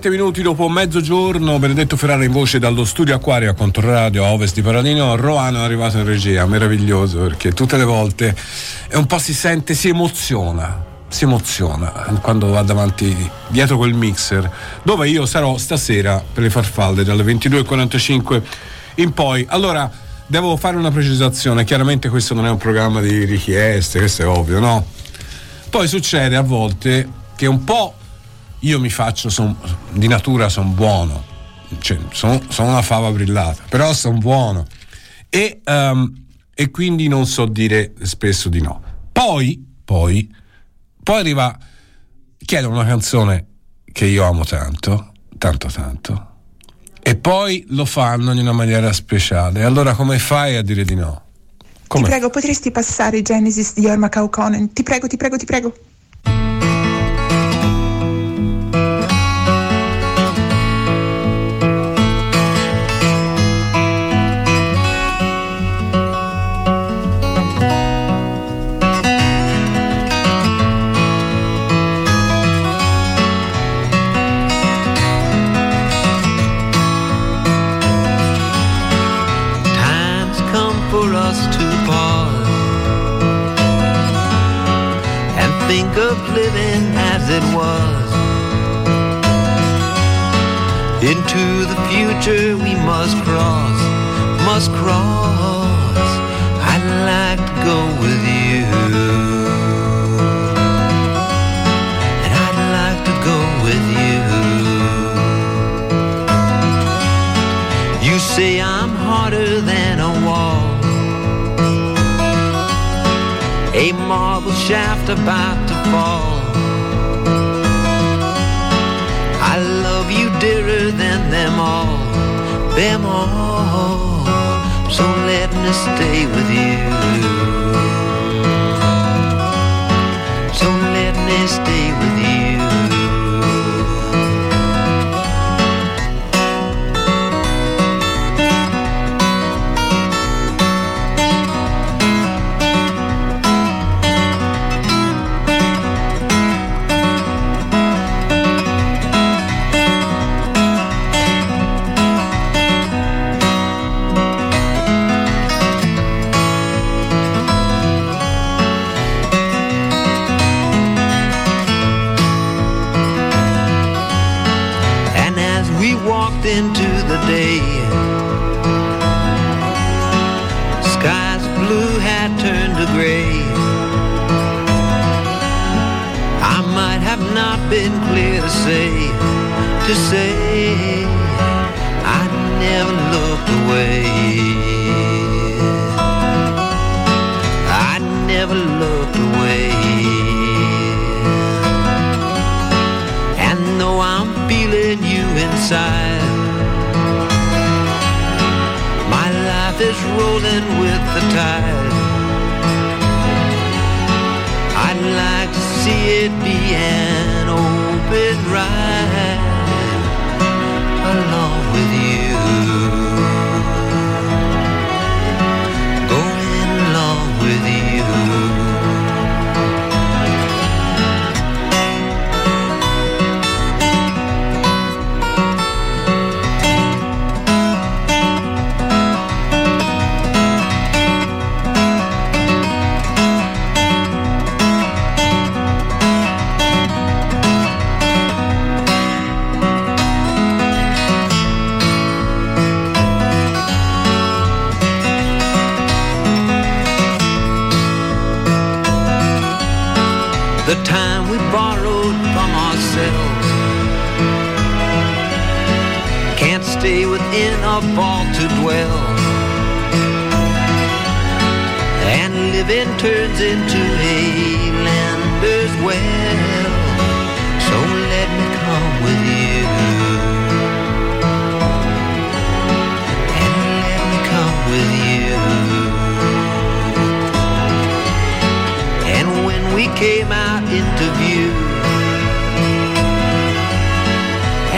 7 minuti dopo mezzogiorno, Benedetto Ferrara in voce dallo studio Aquario a Controradio a ovest di Paradino. Roano è arrivato in regia, meraviglioso perché tutte le volte è un po' si sente, si emoziona. Si emoziona quando va davanti dietro quel mixer, dove io sarò stasera per le farfalle dalle 22.45 in poi. Allora, devo fare una precisazione. Chiaramente, questo non è un programma di richieste, questo è ovvio, no? Poi succede a volte che un po' io mi faccio, son- di natura sono buono, cioè, sono, sono una fava brillata, però sono buono e, ehm, e quindi non so dire spesso di no. Poi, poi, poi arriva, chiedo una canzone che io amo tanto, tanto tanto, e poi lo fanno in una maniera speciale. Allora come fai a dire di no? Ti prego, potresti passare Genesis di Orma Kaukonen? Ti prego, ti prego, ti prego. Future we must cross, must cross. I'd like to go with you. And I'd like to go with you. You say I'm harder than a wall. A marble shaft about them all. So let me stay with you. So let me stay rolling with the tide. I'd like to see it be an open ride stay within a vault to dwell. And living turns into a lander's well. So let me come with you. And let me come with you. And when we came out into view,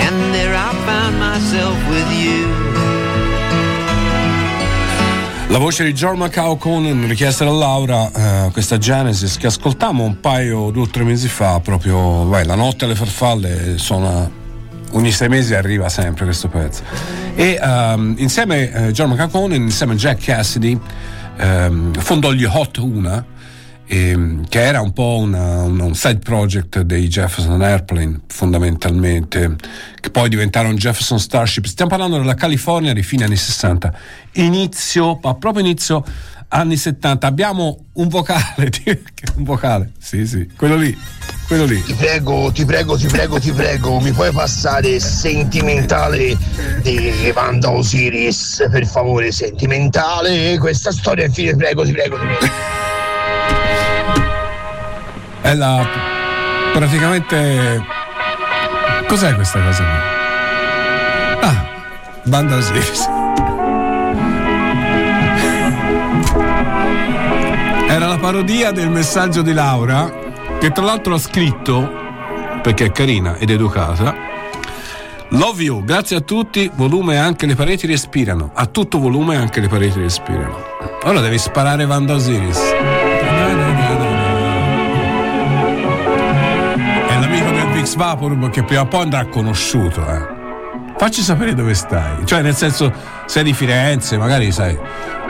and there I found myself with you. La voce di John Macau Conan richiesta da Laura, eh, questa Genesis che ascoltammo un paio, due o tre mesi fa, proprio vai, la notte alle farfalle suona ogni sei mesi arriva sempre questo pezzo. E ehm, insieme eh, John Macau Conan, insieme a Jack Cassidy, ehm, fondò gli Hot Una, ehm, che era un po' una- una- un side project dei Jefferson Airplane fondamentalmente, che poi diventarono Jefferson Starship. Stiamo parlando della California di fine anni 60, inizio, ma proprio inizio anni 70. Abbiamo un vocale, un vocale, sì sì, quello lì, quello lì. Ti prego, ti prego, ti prego, ti prego, mi puoi passare sentimentale di Wanda Osiris, per favore, sentimentale, questa storia è fine, prego, ti prego, ti prego. È la praticamente cos'è questa cosa qui? Ah, Banda Osiris. Era la parodia del messaggio di Laura, che tra l'altro ha scritto, perché è carina ed educata. Love you, grazie a tutti, volume anche le pareti respirano. A tutto volume anche le pareti respirano. Ora devi sparare Vanda Osiris. Vix Vaporub che prima o poi andrà conosciuto, eh. Facci sapere dove stai. Cioè, nel senso, sei di Firenze, magari sai,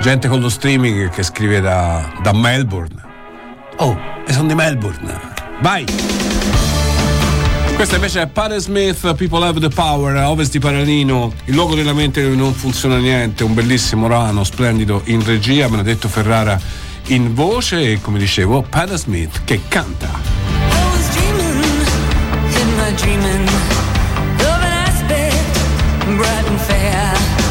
gente con lo streaming che scrive da, da Melbourne. Oh, e sono di Melbourne. Vai! Questa invece è Pare Smith, People Have the Power, a ovest di Paralino, il luogo della mente dove non funziona niente, un bellissimo rano, splendido in regia, Benedetto Ferrara in voce e come dicevo, Pare Smith che canta. Dreaming of an aspect bright and fair.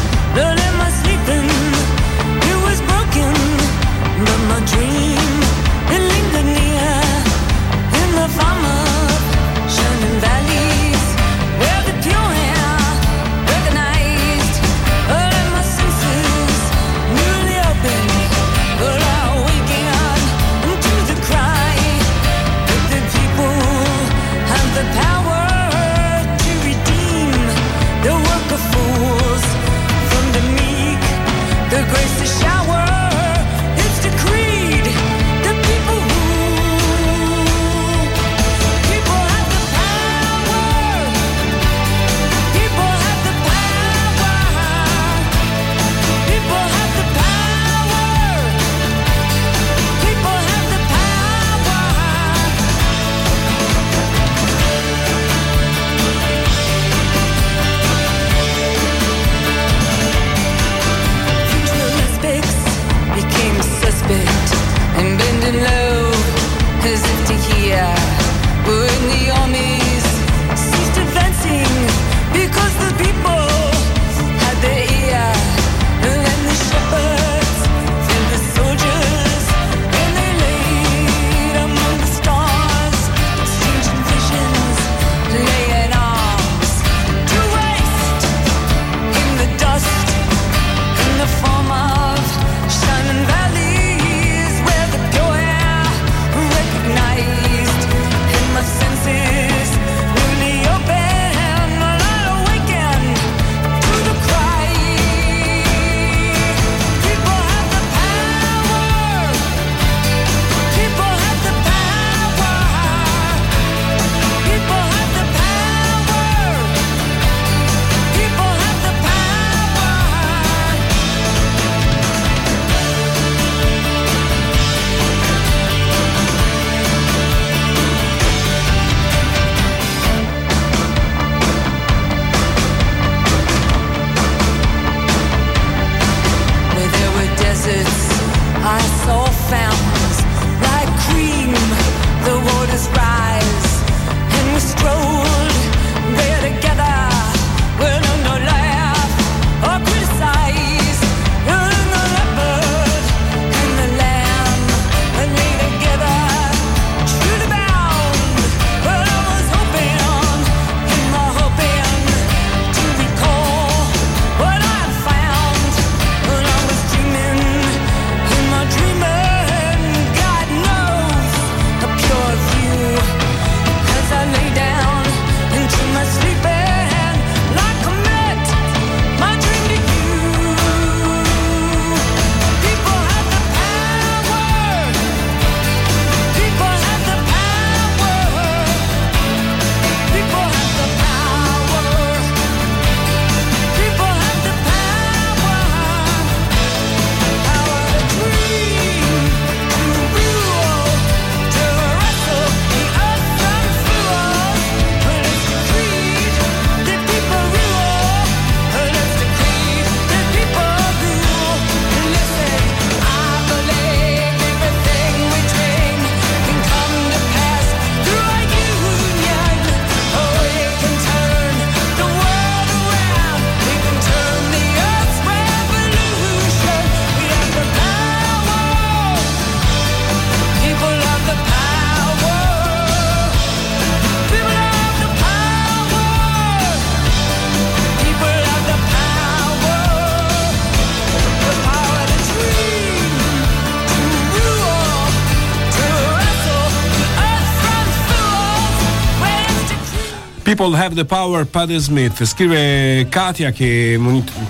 People have the power, Paddy Smith. Scrive Katia che,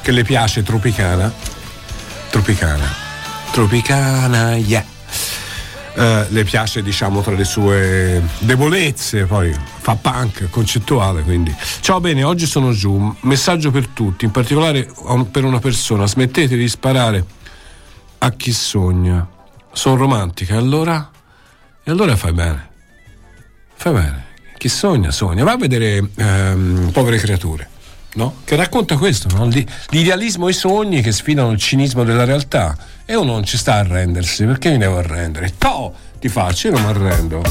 che le piace Tropicana. Tropicana. Tropicana, yeah. Eh, le piace diciamo tra le sue debolezze, poi fa punk concettuale quindi. Ciao bene, oggi sono giù, messaggio per tutti, in particolare per una persona, smettete di sparare a chi sogna. Sono romantica, allora? E allora fai bene. Fai bene. Chi sogna, sogna. Va a vedere ehm, Povere creature, no? Che racconta questo, no? L'i- L'idealismo e i sogni che sfidano il cinismo della realtà. E uno non ci sta a arrendersi, perché mi devo arrendere? To! Ti faccio, io non mi arrendo.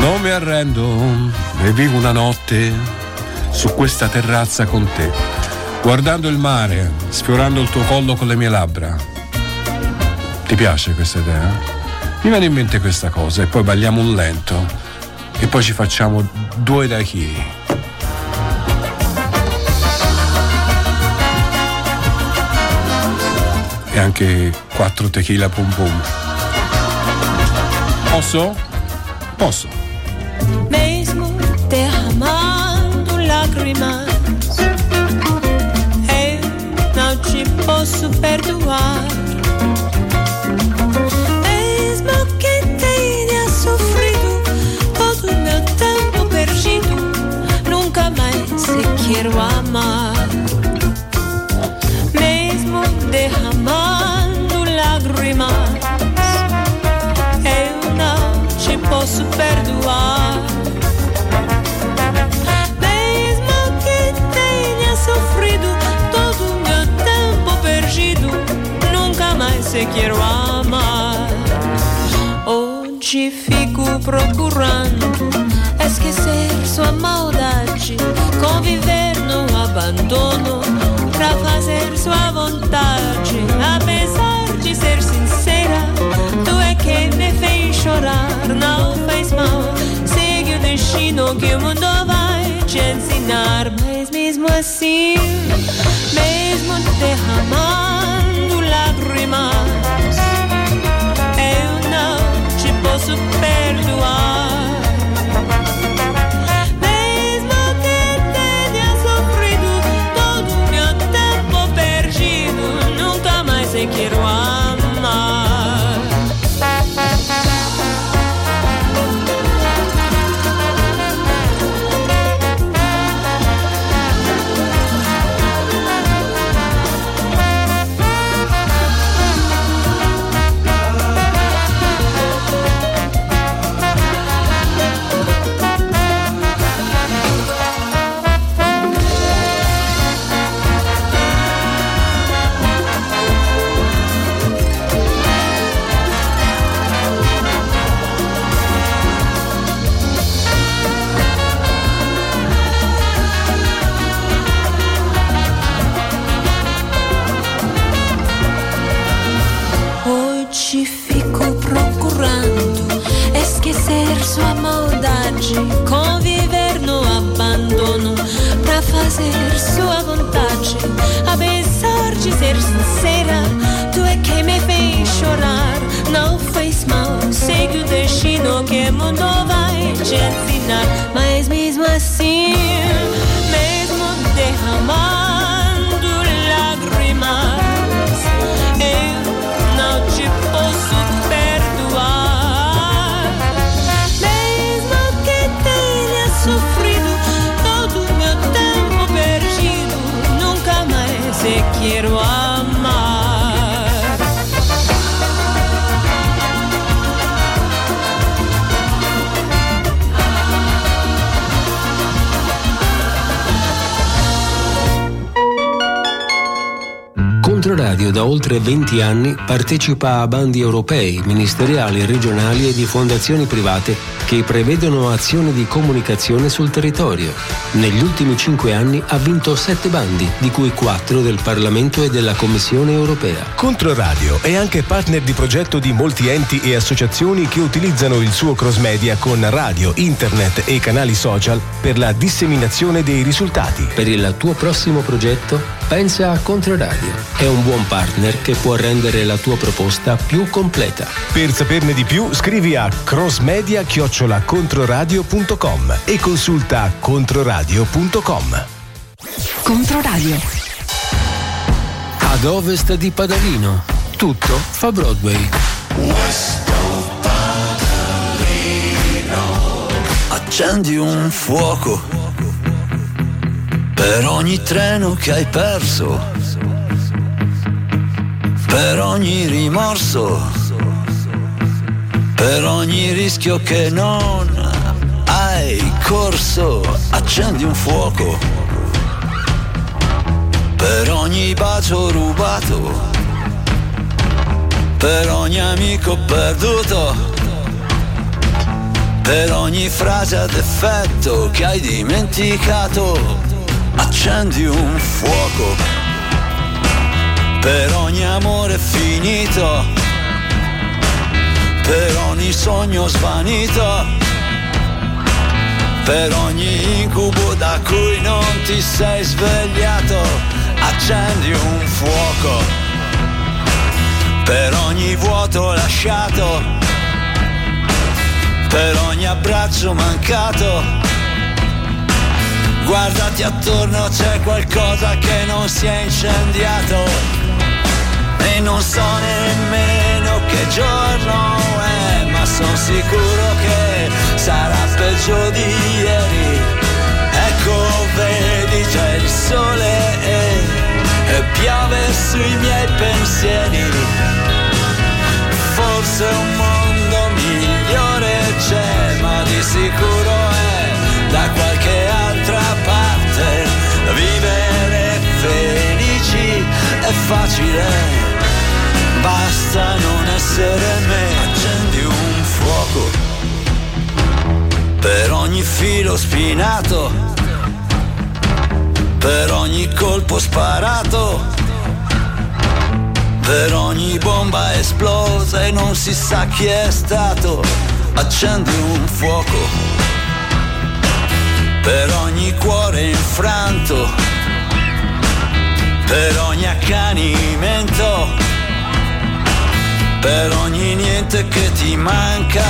Non mi arrendo e vivo una notte su questa terrazza con te, guardando il mare, sfiorando il tuo collo con le mie labbra. Ti piace questa idea? Mi viene in mente questa cosa e poi balliamo un lento e poi ci facciamo due daiquiri. E anche quattro tequila pum pum. Posso? Posso. mesmo derramando lágrimas. Eu não te posso perdoar. Derramando lágrimas. Eu não te posso perdoar. Mesmo que tenha sofrido todo o meu tempo perdido, nunca mais te quero amar. Hoje fico procurando esquecer sua maldade, conviver no abandono, pra fazer sua vontade. Apesar de ser sincera, tu é quem me fez chorar, não fez mal. Segue o destino que o mundo vai te ensinar, mas mesmo assim, mesmo derramando lágrimas, eu não te posso perdoar. quiero amar. Maldade, conviver no abandono, pra fazer sua vontade. Apesar de ser sincera, tu é quem me fez chorar, não fez mal. Segue o destino que mundo vai te ensinar, mas mesmo assim, mesmo derramando Controradio da oltre 20 anni partecipa a bandi europei, ministeriali, regionali e di fondazioni private che prevedono azioni di comunicazione sul territorio. Negli ultimi 5 anni ha vinto 7 bandi, di cui 4 del Parlamento e della Commissione europea. Controradio è anche partner di progetto di molti enti e associazioni che utilizzano il suo cross media con radio, internet e canali social per la disseminazione dei risultati. Per il tuo prossimo progetto, pensa a Controradio. È un buon partner che può rendere la tua proposta più completa. Per saperne di più scrivi a crossmedia-controradio.com e consulta controradio.com. Controradio. Ad ovest di Padalino, tutto fa Broadway. Accendi un fuoco per ogni treno che hai perso, per ogni rimorso, per ogni rischio che non hai corso. Accendi un fuoco per ogni bacio rubato, per ogni amico perduto per ogni frase ad effetto che hai dimenticato, accendi un fuoco. Per ogni amore finito, per ogni sogno svanito, per ogni incubo da cui non ti sei svegliato, accendi un fuoco. Per ogni vuoto lasciato, per ogni abbraccio mancato. Guardati attorno, c'è qualcosa che non si è incendiato. E non so nemmeno che giorno è, ma sono sicuro che sarà peggio di ieri. Ecco, vedi, c'è il sole e, e piove sui miei pensieri. Forse un mondo migliore c'è, ma di sicuro è da qualche. Vivere felici è facile, basta non essere me. Accendi un fuoco per ogni filo spinato, per ogni colpo sparato per ogni bomba esplosa e non si sa chi è stato, accendi un fuoco. Per ogni cuore infranto, per ogni accanimento, per ogni niente che ti manca,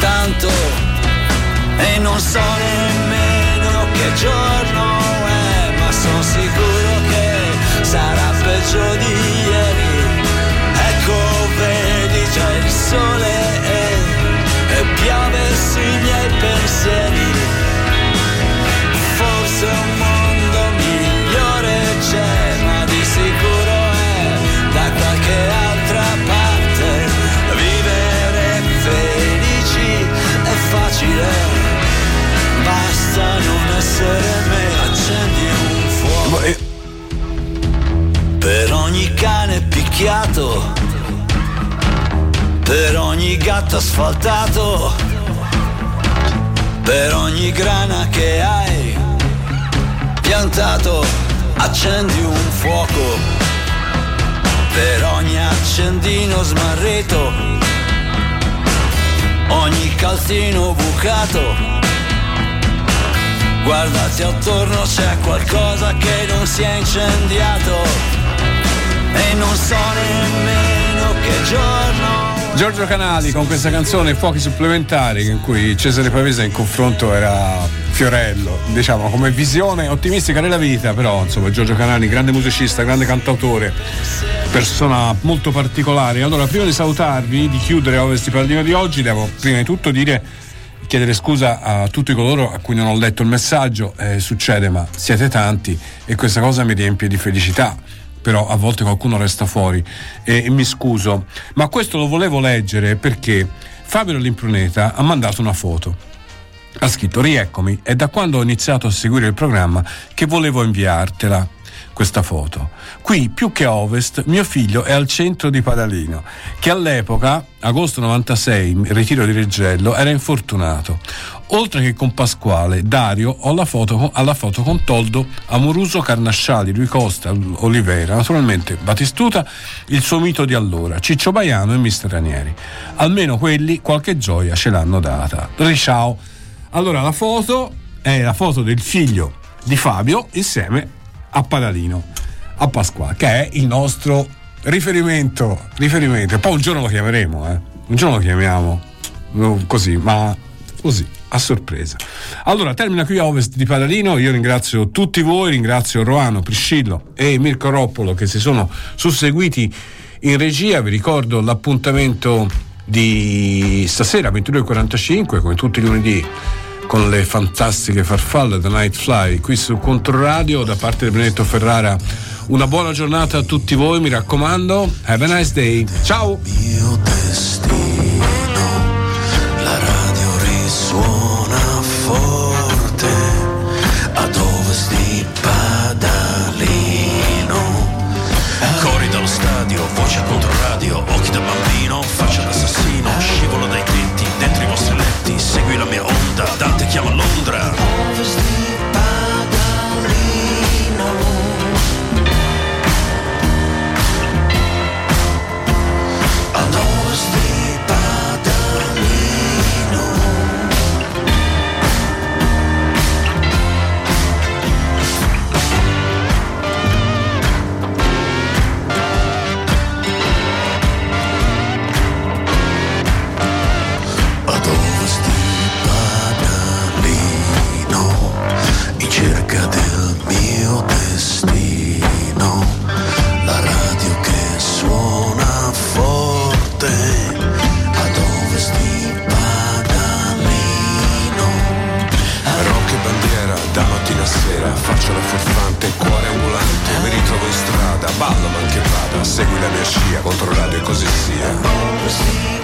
tanto e non so nemmeno che giorno è, ma sono sicuro che sarà peggio di ieri. Ecco, vedi, c'è il sole ogni cane picchiato, per ogni gatto asfaltato, per ogni grana che hai piantato, accendi un fuoco. Per ogni accendino smarrito, ogni calzino bucato. Guardati attorno, c'è qualcosa che non si è incendiato e non so nemmeno che giorno. Giorgio Canali con questa canzone Fuochi supplementari in cui Cesare Pavese in confronto era Fiorello, diciamo come visione ottimistica della vita, però insomma Giorgio Canali, grande musicista, grande cantautore, persona molto particolare. Allora, prima di salutarvi, di chiudere Ovesti Paladino di oggi, devo prima di tutto dire chiedere scusa a tutti coloro a cui non ho letto il messaggio, eh, succede ma siete tanti e questa cosa mi riempie di felicità però a volte qualcuno resta fuori e, e mi scuso, ma questo lo volevo leggere perché Fabio L'Impruneta ha mandato una foto. Ha scritto rieccomi, è da quando ho iniziato a seguire il programma che volevo inviartela questa foto. Qui, più che a ovest, mio figlio è al centro di Padalino, che all'epoca, agosto 96, ritiro di Reggello, era infortunato. Oltre che con Pasquale, Dario, ho la foto, alla foto con Toldo, Amoruso, Carnasciali, Rui Costa, Olivera, naturalmente Batistuta, il suo mito di allora, Ciccio Baiano e Mister Ranieri. Almeno quelli qualche gioia ce l'hanno data. Riciao. Allora la foto è la foto del figlio di Fabio insieme a Padalino. a Pasqua, che è il nostro riferimento. riferimento. Poi un giorno lo chiameremo, eh. Un giorno lo chiamiamo. No, così, ma così, a sorpresa. Allora, termina qui a Ovest di Padalino. Io ringrazio tutti voi, ringrazio Roano, Priscillo e Mirko Roppolo che si sono susseguiti in regia. Vi ricordo l'appuntamento di stasera 22.45 come tutti i lunedì con le fantastiche farfalle da Night Fly qui su Controradio da parte di Benedetto Ferrara una buona giornata a tutti voi mi raccomando have a nice day ciao voce a controradio, occhi da bambino, faccia d'assassino, scivolo dai tetti, dentro i vostri letti, segui la mia onda, Dante chiama Londra. La furfante, cuore ambulante. Mi ritrovo in strada, ballo ma anche vada Segui la mia scia, controllate e così sia